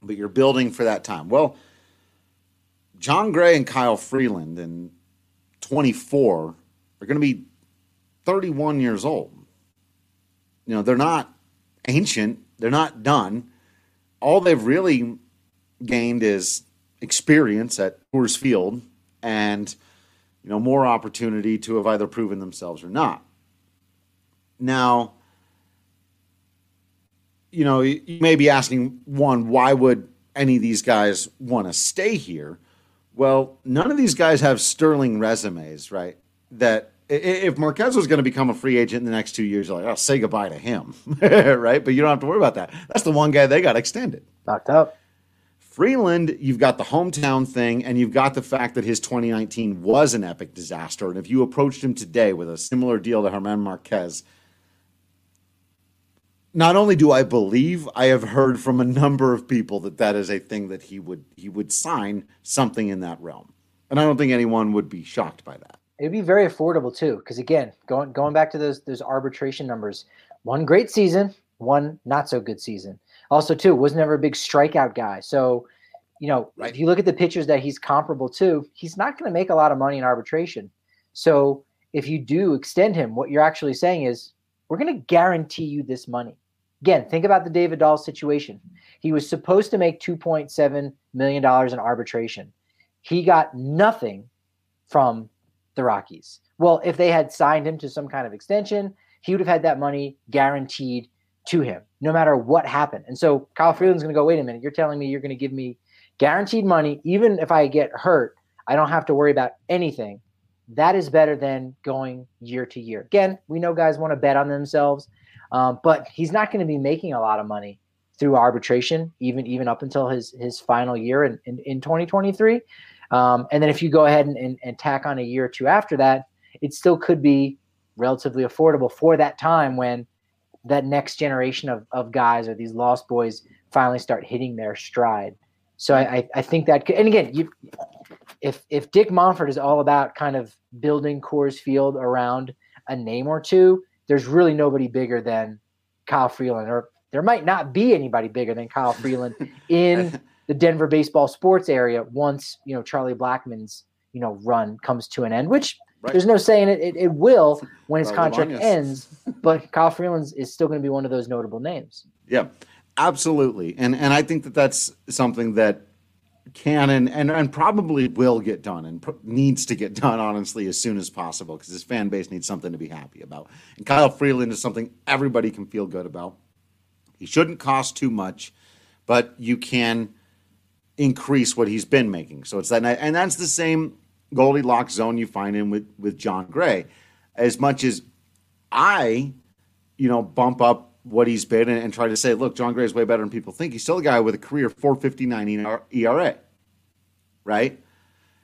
But you're building for that time. Well, Jon Gray and Kyle Freeland in 24 are going to be 31 years old. You know, they're not ancient, they're not done. All they've really gained is experience at Coors Field and you know more opportunity to have either proven themselves or not. Now, you know, you may be asking one, why would any of these guys want to stay here? Well, none of these guys have sterling resumes, right? That if Marquez was going to become a free agent in the next two years, you're like, oh, say goodbye to him, (laughs) right? But you don't have to worry about that. That's the one guy they got extended. Knocked up. Freeland, you've got the hometown thing, and you've got the fact that his 2019 was an epic disaster. And if you approached him today with a similar deal to German Marquez, not only do I believe, I have heard from a number of people that that is a thing that he would he would sign something in that realm, and I don't think anyone would be shocked by that. It'd be very affordable too, because again, going going back to those those arbitration numbers, one great season, one not so good season. Also, too, was never a big strikeout guy. So, you know, right. if you look at the pitchers that he's comparable to, he's not going to make a lot of money in arbitration. So, if you do extend him, what you're actually saying is, we're going to guarantee you this money. Again, think about the David Dahl situation. He was supposed to make $2.7 million in arbitration. He got nothing from the Rockies. Well, if they had signed him to some kind of extension, he would have had that money guaranteed to him no matter what happened. And so Kyle Freeland's going to go, wait a minute, you're telling me you're going to give me guaranteed money, even if I get hurt, I don't have to worry about anything. That is better than going year to year. Again, we know guys want to bet on themselves, um, but he's not going to be making a lot of money through arbitration, even even up until his his final year in in, in 2023. Um, and then if you go ahead and, and, and tack on a year or two after that, it still could be relatively affordable for that time when that next generation of, of guys or these lost boys finally start hitting their stride. So I, I think that, and again, you, if if Dick Monfort is all about kind of building Coors Field around a name or two, there's really nobody bigger than Kyle Freeland, or there might not be anybody bigger than Kyle Freeland (laughs) in the Denver baseball sports area once you know Charlie Blackmon's you know run comes to an end, which right. there's no saying it, it, it will when his contract ends. But Kyle Freeland is still going to be one of those notable names. Yeah, absolutely, and and I think that that's something that can and, and, and probably will get done and pr- needs to get done honestly as soon as possible because his fan base needs something to be happy about. And Kyle Freeland is something everybody can feel good about. He shouldn't cost too much, but you can increase what he's been making. So it's that, and that's the same Goldilocks zone you find in with with Jon Gray. As much as I, you know, bump up what he's been and, and try to say, look, Jon Gray is way better than people think. He's still a guy with a career 4.59 ERA, right?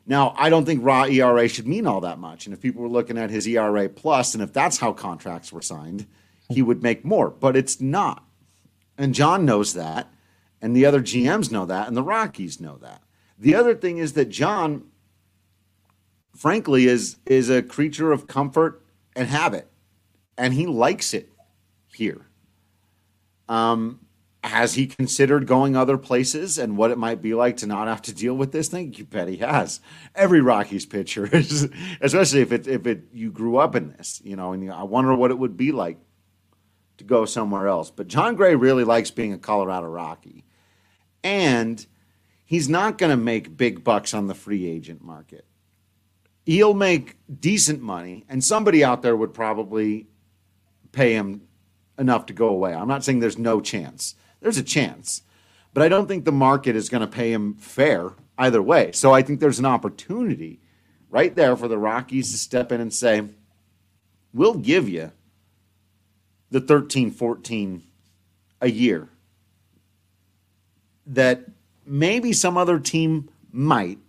Now, I don't think raw ERA should mean all that much. And if people were looking at his ERA plus, and if that's how contracts were signed, he would make more. But it's not. And Jon knows that. And the other GMs know that, and the Rockies know that. The other thing is that Jon, frankly, is is a creature of comfort and habit, and he likes it here. Um, has he considered going other places and what it might be like to not have to deal with this thing? You bet he has. Every Rockies pitcher, (laughs) is, especially if it if it you grew up in this, you know, and I wonder what it would be like to go somewhere else. But Jon Gray really likes being a Colorado Rocky and he's not going to make big bucks on the free agent market. He'll make decent money, and somebody out there would probably pay him enough to go away. I'm not saying there's no chance. There's a chance. But I don't think the market is going to pay him fair either way. So I think there's an opportunity right there for the Rockies to step in and say, we'll give you the 13, 14 a year that maybe some other team might,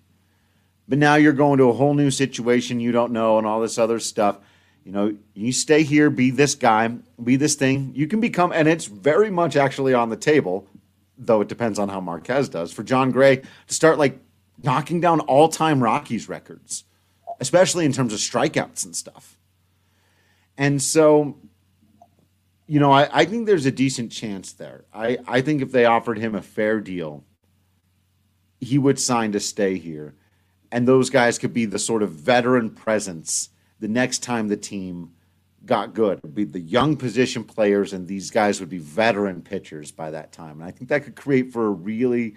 but now you're going to a whole new situation you don't know and all this other stuff. You know, you stay here, be this guy, be this thing. You can become, and it's very much actually on the table, though it depends on how Marquez does, for Jon Gray to start like knocking down all time Rockies records, especially in terms of strikeouts and stuff. And so you know, I, I think there's a decent chance there. I, I think if they offered him a fair deal, he would sign to stay here. And those guys could be the sort of veteran presence the next time the team got good. It'd be the young position players, and these guys would be veteran pitchers by that time. And I think that could create for a really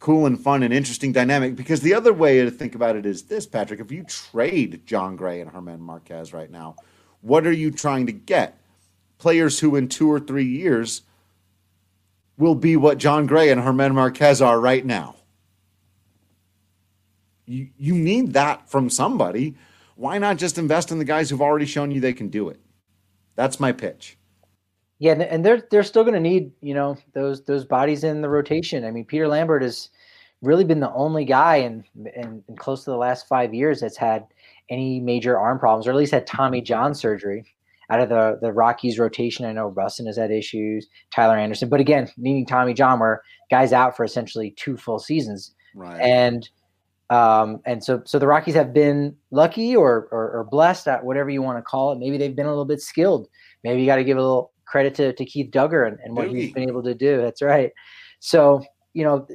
cool and fun and interesting dynamic. Because the other way to think about it is this, Patrick: if you trade Jon Gray and German Marquez right now, what are you trying to get? players who in two or three years will be what Jon Gray and German Marquez are right now. You, you need that from somebody. Why not just invest in the guys who've already shown you they can do it? That's my pitch. Yeah, and they're they're still going to need you know those those bodies in the rotation. I mean, Peter Lambert has really been the only guy in, in, in close to the last five years that's had any major arm problems, or at least had Tommy John surgery out of the the Rockies rotation. I know Rusin has had issues, Tyler Anderson, but again, needing Tommy John, where guys out for essentially two full seasons, right? And um, and so so the Rockies have been lucky or, or, or blessed at whatever you want to call it. Maybe they've been a little bit skilled. Maybe you got to give a little credit to, to Keith Dugger and, and what he's been able to do. That's right. So you know,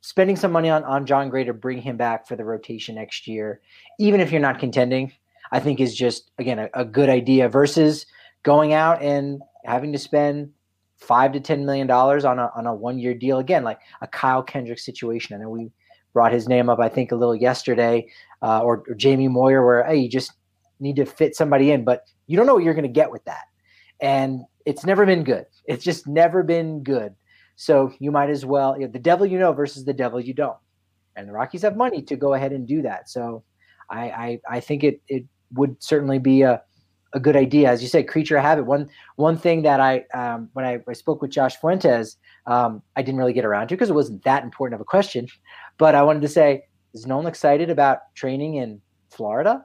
spending some money on on Jon Gray to bring him back for the rotation next year, even if you're not contending, I think is just again a, a good idea versus going out and having to spend five to ten million dollars on a on a one year deal again, like a Kyle Kendrick situation. I know we brought his name up, I think, a little yesterday, uh, or, or, Jamie Moyer, where hey, you just need to fit somebody in, but you don't know what you're going to get with that, and it's never been good. It's just never been good. So you might as well, you know, the devil you know versus the devil you don't, and the Rockies have money to go ahead and do that. So I I, I think it it would certainly be a a good idea. As you said, creature habit. One one thing that I um, when I, I, spoke with Josh Fuentes, um, I didn't really get around to because it wasn't that important of a question. But I wanted to say, is Nolan excited about training in Florida?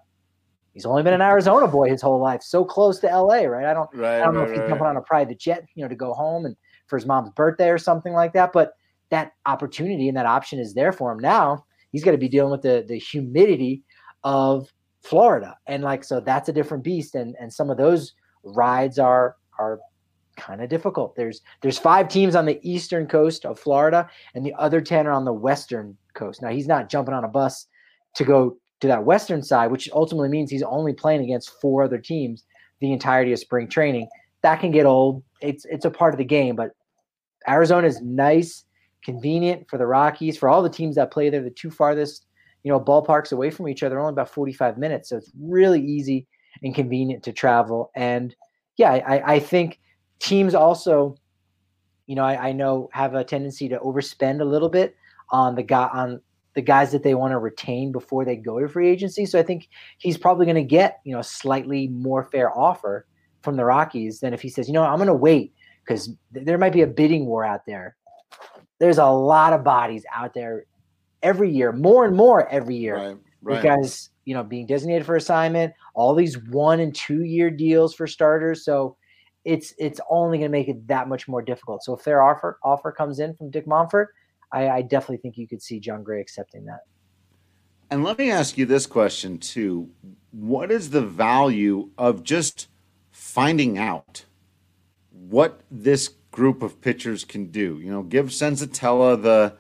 He's only been an Arizona boy his whole life, so close to LA, right? I don't, right, I don't right, know if he's right. jumping on a private jet, you know, to go home and for his mom's birthday or something like that. But that opportunity and that option is there for him now. He's got to be dealing with the the humidity of Florida. And like so that's a different beast and and some of those rides are are kind of difficult. There's there's five teams on the eastern coast of Florida and the other 10 are on the western coast. Now he's not jumping on a bus to go to that western side, which ultimately means he's only playing against four other teams the entirety of spring training. That can get old. It's it's a part of the game, but Arizona is nice, convenient for the Rockies, for all the teams that play there, the two farthest you know, ballparks away from each other, only about 45 minutes. So it's really easy and convenient to travel. And yeah, I, I think teams also, you know, I, I know have a tendency to overspend a little bit on the guy on the guys that they want to retain before they go to free agency. So I think he's probably going to get, you know, a slightly more fair offer from the Rockies than if he says, you know, I'm going to wait because there might be a bidding war out there. There's a lot of bodies out there every year, more and more every year. Right, right. Because, you know, being designated for assignment, all these one and two year deals for starters. So it's it's only going to make it that much more difficult. So if their offer offer comes in from Dick Monfort, I, I definitely think you could see Jon Gray accepting that. And let me ask you this question too: What is the value of just finding out what this group of pitchers can do? You know, give Senzatela the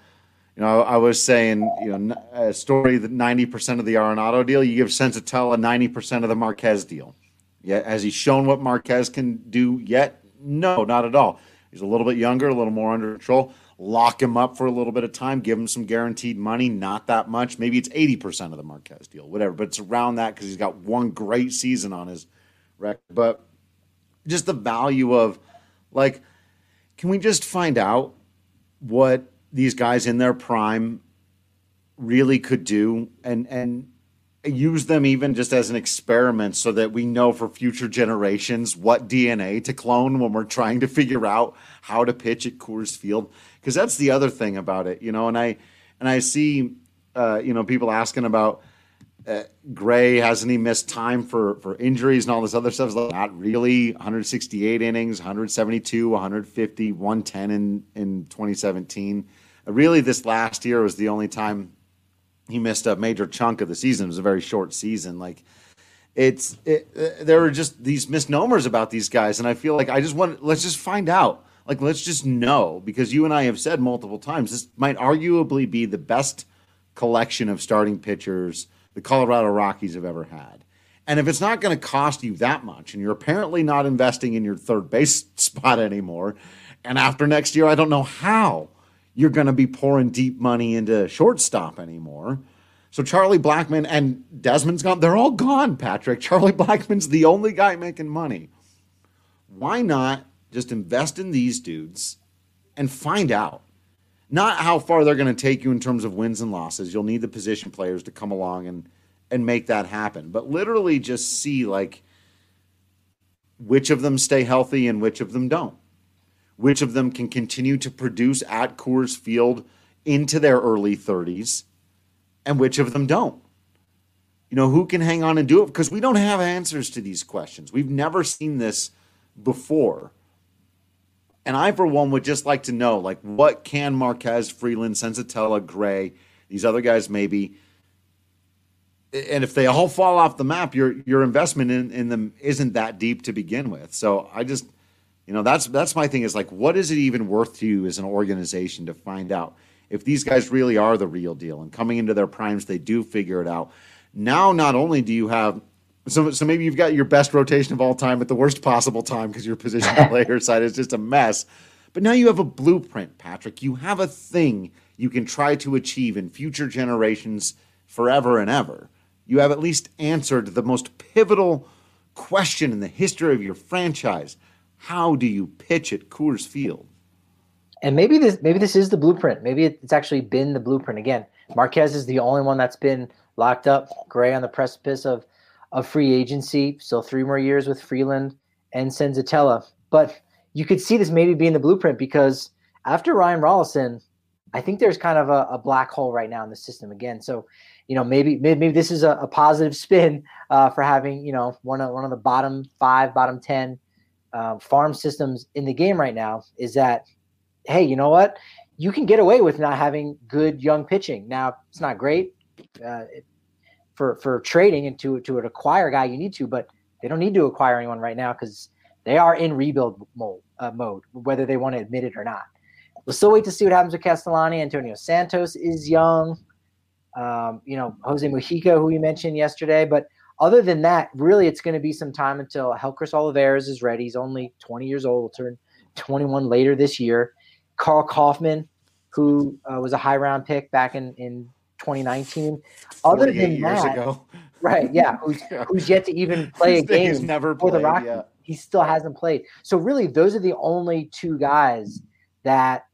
you know, I was saying, you know, a story that 90% of the Arenado deal, you give Senzatela 90% of the Marquez deal. Yeah, has he shown what Marquez can do yet? No, not at all. He's a little bit younger, a little more under control. Lock him up for a little bit of time, give him some guaranteed money, not that much. Maybe it's 80% of the Marquez deal, whatever, but it's around that because he's got one great season on his record. But just the value of, like, can we just find out what these guys in their prime really could do and and use them even just as an experiment so that we know for future generations what DNA to clone when we're trying to figure out how to pitch at Coors Field because that's the other thing about it you know and I and I see uh, you know people asking about uh, Gray hasn't he missed time for for injuries and all this other stuff? it's Not really. 168 innings, 172, 150, 110 in in 2017 really this last year was the only time he missed a major chunk of the season. It was a very short season. Like it's it, there are just these misnomers about these guys, and I feel like I just want let's just find out. Like let's just know because you and I have said multiple times this might arguably be the best collection of starting pitchers the Colorado Rockies have ever had. And if it's not going to cost you that much, and you're apparently not investing in your third base (laughs) spot anymore, and after next year, I don't know how you're going to be pouring deep money into shortstop anymore. So Charlie Blackmon and Desmond's gone. They're all gone, Patrick. Charlie Blackmon's the only guy making money. Why not just invest in these dudes and find out? Not how far they're going to take you in terms of wins and losses. You'll need the position players to come along and and make that happen. But literally just see like which of them stay healthy and which of them don't which of them can continue to produce at Coors Field into their early 30s, and which of them don't. You know, who can hang on and do it? Because we don't have answers to these questions. We've never seen this before. And I, for one, would just like to know, like, what can Marquez, Freeland, Senzatela, Gray, these other guys maybe, and if they all fall off the map, your your investment in, in them isn't that deep to begin with. So I just you know, that's that's my thing is like, what is it even worth to you as an organization to find out if these guys really are the real deal and coming into their primes, they do figure it out. Now, not only do you have so, so maybe you've got your best rotation of all time at the worst possible time because your position player (laughs) side is just a mess. But now you have a blueprint, Patrick. You have a thing you can try to achieve in future generations forever and ever. You have at least answered the most pivotal question in the history of your franchise how do you pitch at Coors Field? And maybe this maybe this is the blueprint. Maybe it's actually been the blueprint again. Marquez is the only one that's been locked up, Gray on the precipice of of free agency. Still three more years with Freeland and Senzatela. But you could see this maybe being the blueprint because after Ryan Rollison, I think there's kind of a, a, black hole right now in the system again. So, you know, maybe maybe, maybe this is a, a positive spin uh, for having you know one of one of the bottom five, bottom ten uh, farm systems in the game right now. Is that hey, you know what? You can get away with not having good young pitching. Now, it's not great uh, for for trading and to to acquire a guy you need to, but they don't need to acquire anyone right now because they are in rebuild mode, uh, mode, whether they want to admit it or not. We'll still wait to see what happens with Castellani. Antonio Santos is young. Um, you know, Jose Mujica, who we mentioned yesterday. But other than that, really, it's going to be some time until Helcris Olivares is ready. He's only 20 years old. Will turn 21 later this year. Karl Kauffmann, who uh, was a high round pick back in, in 2019. Other than that, ago. right? Yeah, (laughs) who's, who's yet to even play a game he's never for the Rockies. Yeah. He still hasn't played. So really, those are the only two guys that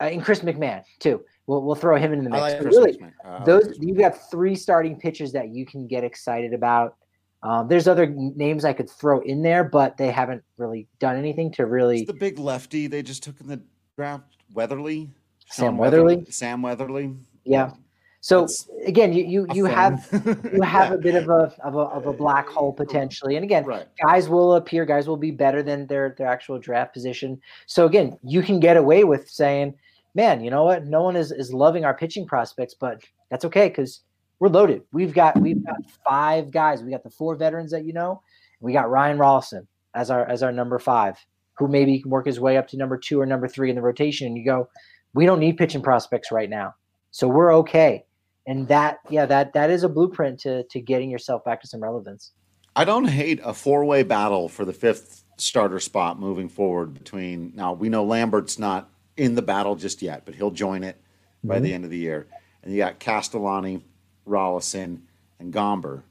uh, and Chris McMahon too. We'll, we'll throw him in the mix. Like really, uh, those you got three starting pitchers that you can get excited about. Um, there's other names I could throw in there, but they haven't really done anything to really. It's the big lefty they just took in the draft, Weatherly. Sam Weatherly. Weatherly. Sam Weatherly. Yeah. So That's again, you you, you have you have yeah. a bit of a, (laughs) of a of a black hole potentially, and again, right. guys will appear, guys will be better than their their actual draft position. So again, you can get away with saying, man, you know what? No one is is loving our pitching prospects, but that's okay because we're loaded. We've got we've got five guys. We got the four veterans that you know. We got Ryan Rollison as our as our number five, who maybe can work his way up to number two or number three in the rotation. And you go, we don't need pitching prospects right now, so we're okay. And that, yeah, that that is a blueprint to to getting yourself back to some relevance. I don't hate a four way battle for the fifth starter spot moving forward between now we know Lambert's not in the battle just yet, but he'll join it by mm-hmm. the end of the year. And you got Castellani, Rollison, and Gomber.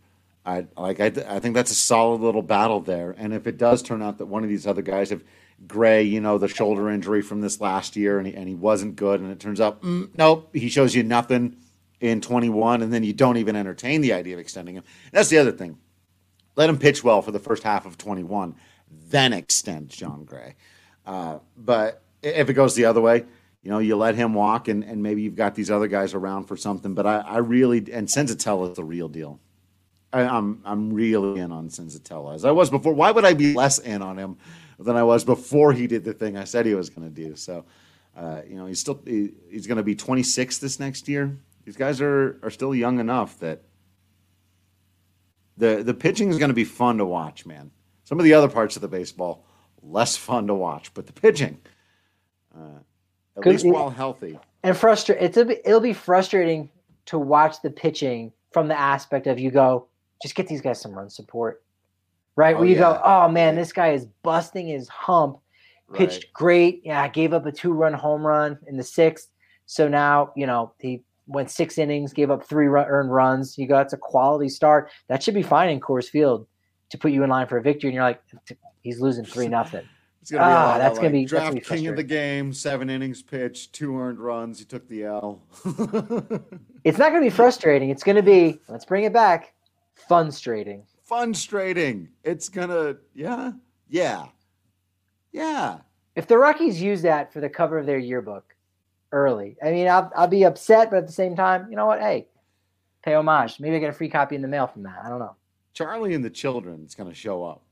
I like. I, I think that's a solid little battle there. And if it does turn out that one of these other guys, if Gray, you know, the shoulder injury from this last year, and he, and he wasn't good, and it turns out, mm, nope, he shows you nothing in 21, and then you don't even entertain the idea of extending him. That's the other thing. Let him pitch well for the first half of 21, then extend Jon Gray. Uh, but if it goes the other way, you know, you let him walk, and, and maybe you've got these other guys around for something. But I, I really and Senzatela is the real deal. I, am I'm, I'm really in on Senzatela as I was before. Why would I be less in on him than I was before he did the thing I said he was going to do? So, uh, you know, he's still he, he's going to be 26 this next year. These guys are are still young enough that the the pitching is going to be fun to watch, man. Some of the other parts of the baseball less fun to watch, but the pitching uh, at least while healthy. And frustrate. It's a, it'll be frustrating to watch the pitching from the aspect of you go, just get these guys some run support, right? Oh, Where you yeah. go, oh man, this guy is busting his hump. Pitched right. great. Yeah, gave up a two-run home run in the sixth. So now you know he went six innings, gave up three run, earned runs. You got a quality start. That should be fine in Coors Field to put you in line for a victory. And you're like, he's losing three nothing. It's gonna be ah, that's gonna, be draft gonna be king of the game, seven innings pitched, two earned runs. He took the L. (laughs) it's not gonna be frustrating. It's gonna be let's bring it back, fun strating. Fun strating. It's gonna yeah yeah yeah. If the Rockies use that for the cover of their yearbook early, I mean, I'll I'll be upset, but at the same time, you know what? Hey, pay homage. Maybe I get a free copy in the mail from that. I don't know. Charlie and the Children is gonna show up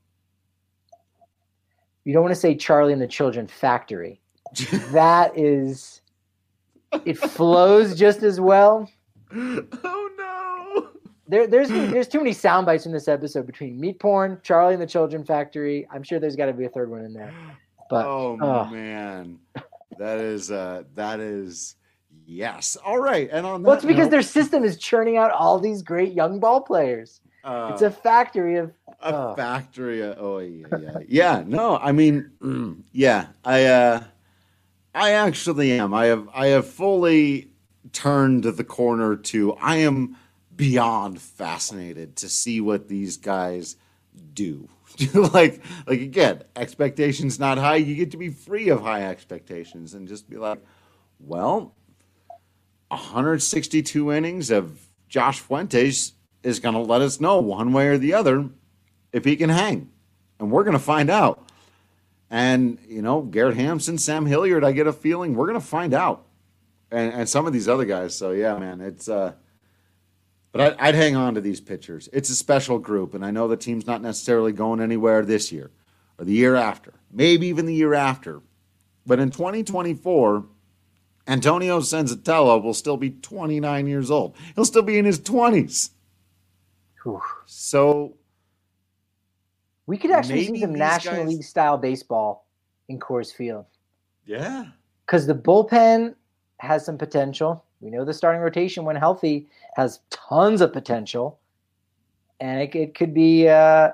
you don't want to say Charlie and the Children Factory. (laughs) that is, it flows just as well. Oh no! There, there's there's too many sound bites in this episode between meat porn, Charlie and the Children Factory. I'm sure there's got to be a third one in there. But oh, oh. man, that is uh, that is yes. All right, and on that well, it's because note, their system is churning out all these great young ball players. Uh, it's a factory of a oh. factory. Oh yeah, yeah, yeah. No, I mean, (clears throat) yeah. I uh, I actually am. I have I have fully turned the corner to. I am beyond fascinated to see what these guys do. (laughs) like like again, expectations not high. You get to be free of high expectations and just be like, well, 162 innings of Josh Fuentes is going to let us know one way or the other if he can hang. And we're going to find out. And, you know, Garrett Hampson, Sam Hilliard, I get a feeling we're going to find out. And, and some of these other guys. So, yeah, man, it's. uh but I'd, I'd hang on to these pitchers. It's a special group, and I know the team's not necessarily going anywhere this year or the year after, maybe even the year after. But in 2024, Antonio Senzatela will still be 29 years old. He'll still be in his 20s. Whew. So we could actually see some National guys... League style baseball in Coors Field. Yeah. Because the bullpen has some potential. We know the starting rotation, when healthy, has tons of potential, and it, it could be uh,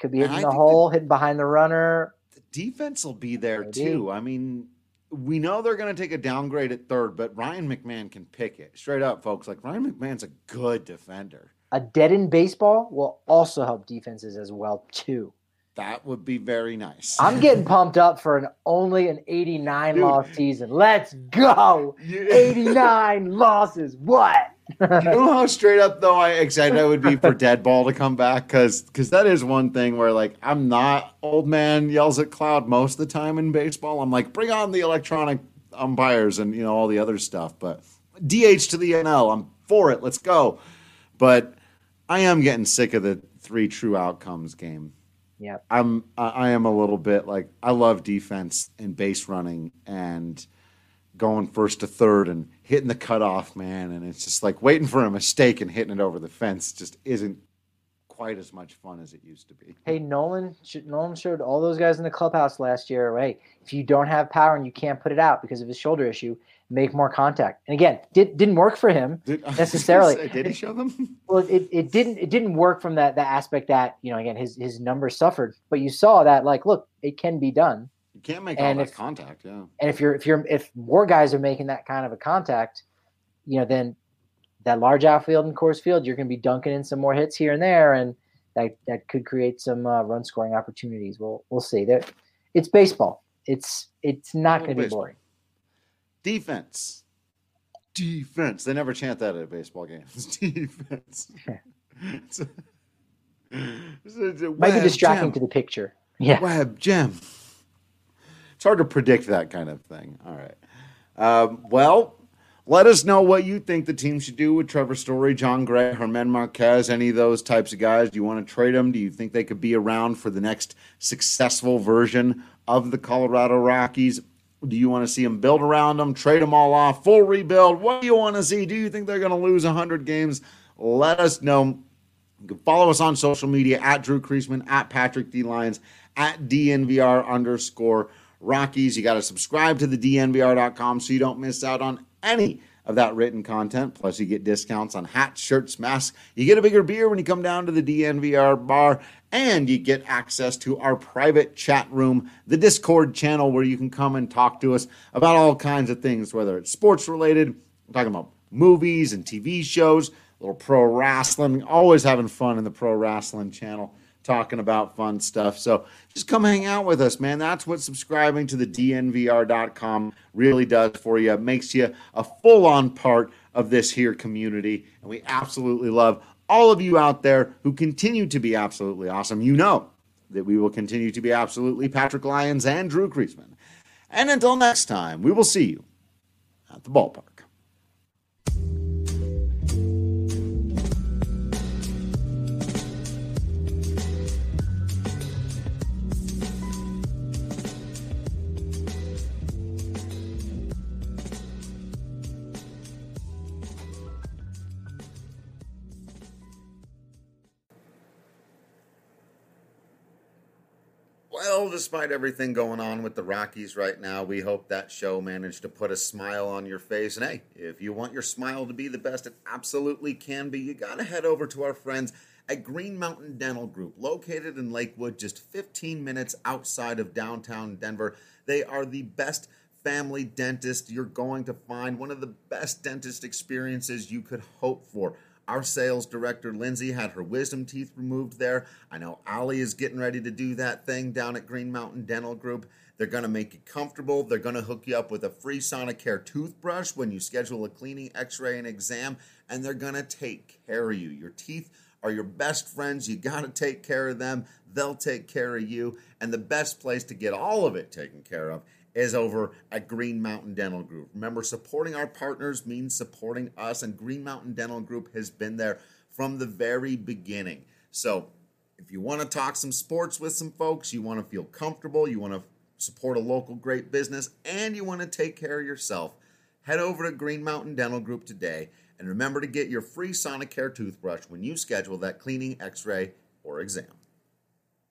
could be hitting the hole, the, hitting behind the runner. The defense will be there Maybe. too. I mean, we know they're going to take a downgrade at third, but Ryan McMahon can pick it straight up, folks. Like Ryan McMahon's a good defender. A dead in baseball will also help defenses as well too. That would be very nice. I'm (laughs) getting pumped up for an only an 89 Dude. loss season. Let's go. (laughs) 89 losses. What? you know how straight up though I excited I would be for dead ball to come back because because that is one thing where like I'm not old man yells at cloud most of the time in baseball. I'm like bring on the electronic umpires and you know all the other stuff. But DH to the NL, I'm for it. Let's go. But I am getting sick of the three true outcomes game. Yeah. I'm I am a little bit like I love defense and base running and going first to third and hitting the cutoff man and it's just like waiting for a mistake and hitting it over the fence just isn't quite as much fun as it used to be. Hey, Nolan, Nolan showed all those guys in the clubhouse last year. Hey, if you don't have power and you can't put it out because of his shoulder issue, make more contact. And again, did, didn't work for him did, (laughs) necessarily. Say, did he show them? (laughs) Well, it, it didn't it didn't work from that that aspect that you know again his his numbers suffered, but you saw that like look it can be done. You can't make and all if, that contact, yeah. And if you're if you're if more guys are making that kind of a contact, you know then that large outfield and Coors Field, you're going to be dunking in some more hits here and there, and that that could create some uh, run scoring opportunities. We'll we'll see. There, it's baseball. It's it's not going to be boring. Defense defense. They never chant that at a baseball games. (laughs) defense. it's a, it's a Might be distracting gem. to the picture. Yeah. Web gem. It's hard to predict that kind of thing. All right. Um, well, let us know what you think the team should do with Trevor Story, Jon Gray, German Marquez, any of those types of guys. Do you want to trade them? Do you think they could be around for the next successful version of the Colorado Rockies? Do you want to see them build around them, trade them all off, full rebuild? What do you want to see? Do you think they're going to lose 100 games? Let us know. You can follow us on social media at Drew Creasman, at Patrick D. Lyons, at DNVR underscore Rockies. You got to subscribe to the DNVR.com so you don't miss out on any of that written content. Plus, you get discounts on hats, shirts, masks. You get a bigger beer when you come down to the DNVR bar, and you get access to our private chat room, the Discord channel, where you can come and talk to us about all kinds of things, whether it's sports related, we're talking about movies and TV shows, little pro wrestling, always having fun in the pro wrestling channel talking about fun stuff. So just come hang out with us, man. That's what subscribing to the DNVR.com really does for you. It makes you a full on part of this here community. And we absolutely love all of you out there who continue to be absolutely awesome. You know that we will continue to be absolutely Patrick Lyons and Drew Creasman. And until next time, we will see you at the ballpark. Despite everything going on with the Rockies right now, we hope that show managed to put a smile on your face. And hey, if you want your smile to be the best it absolutely can be, you got to head over to our friends at Green Mountain Dental Group, located in Lakewood, just 15 minutes outside of downtown Denver. They are the best family dentist you're going to find, one of the best dentist experiences you could hope for. Our sales director, Lindsay, had her wisdom teeth removed there. I know Ali is getting ready to do that thing down at Green Mountain Dental Group. They're going to make you comfortable. They're going to hook you up with a free Sonicare toothbrush when you schedule a cleaning, x ray, and exam. And they're going to take care of you. Your teeth are your best friends. You got to take care of them. They'll take care of you. And the best place to get all of it taken care of is over at Green Mountain Dental Group. Remember, supporting our partners means supporting us, and Green Mountain Dental Group has been there from the very beginning. So, if you want to talk some sports with some folks, you want to feel comfortable, you want to support a local great business, and you want to take care of yourself, head over to Green Mountain Dental Group today and remember to get your free Sonicare toothbrush when you schedule that cleaning, x ray, or exam.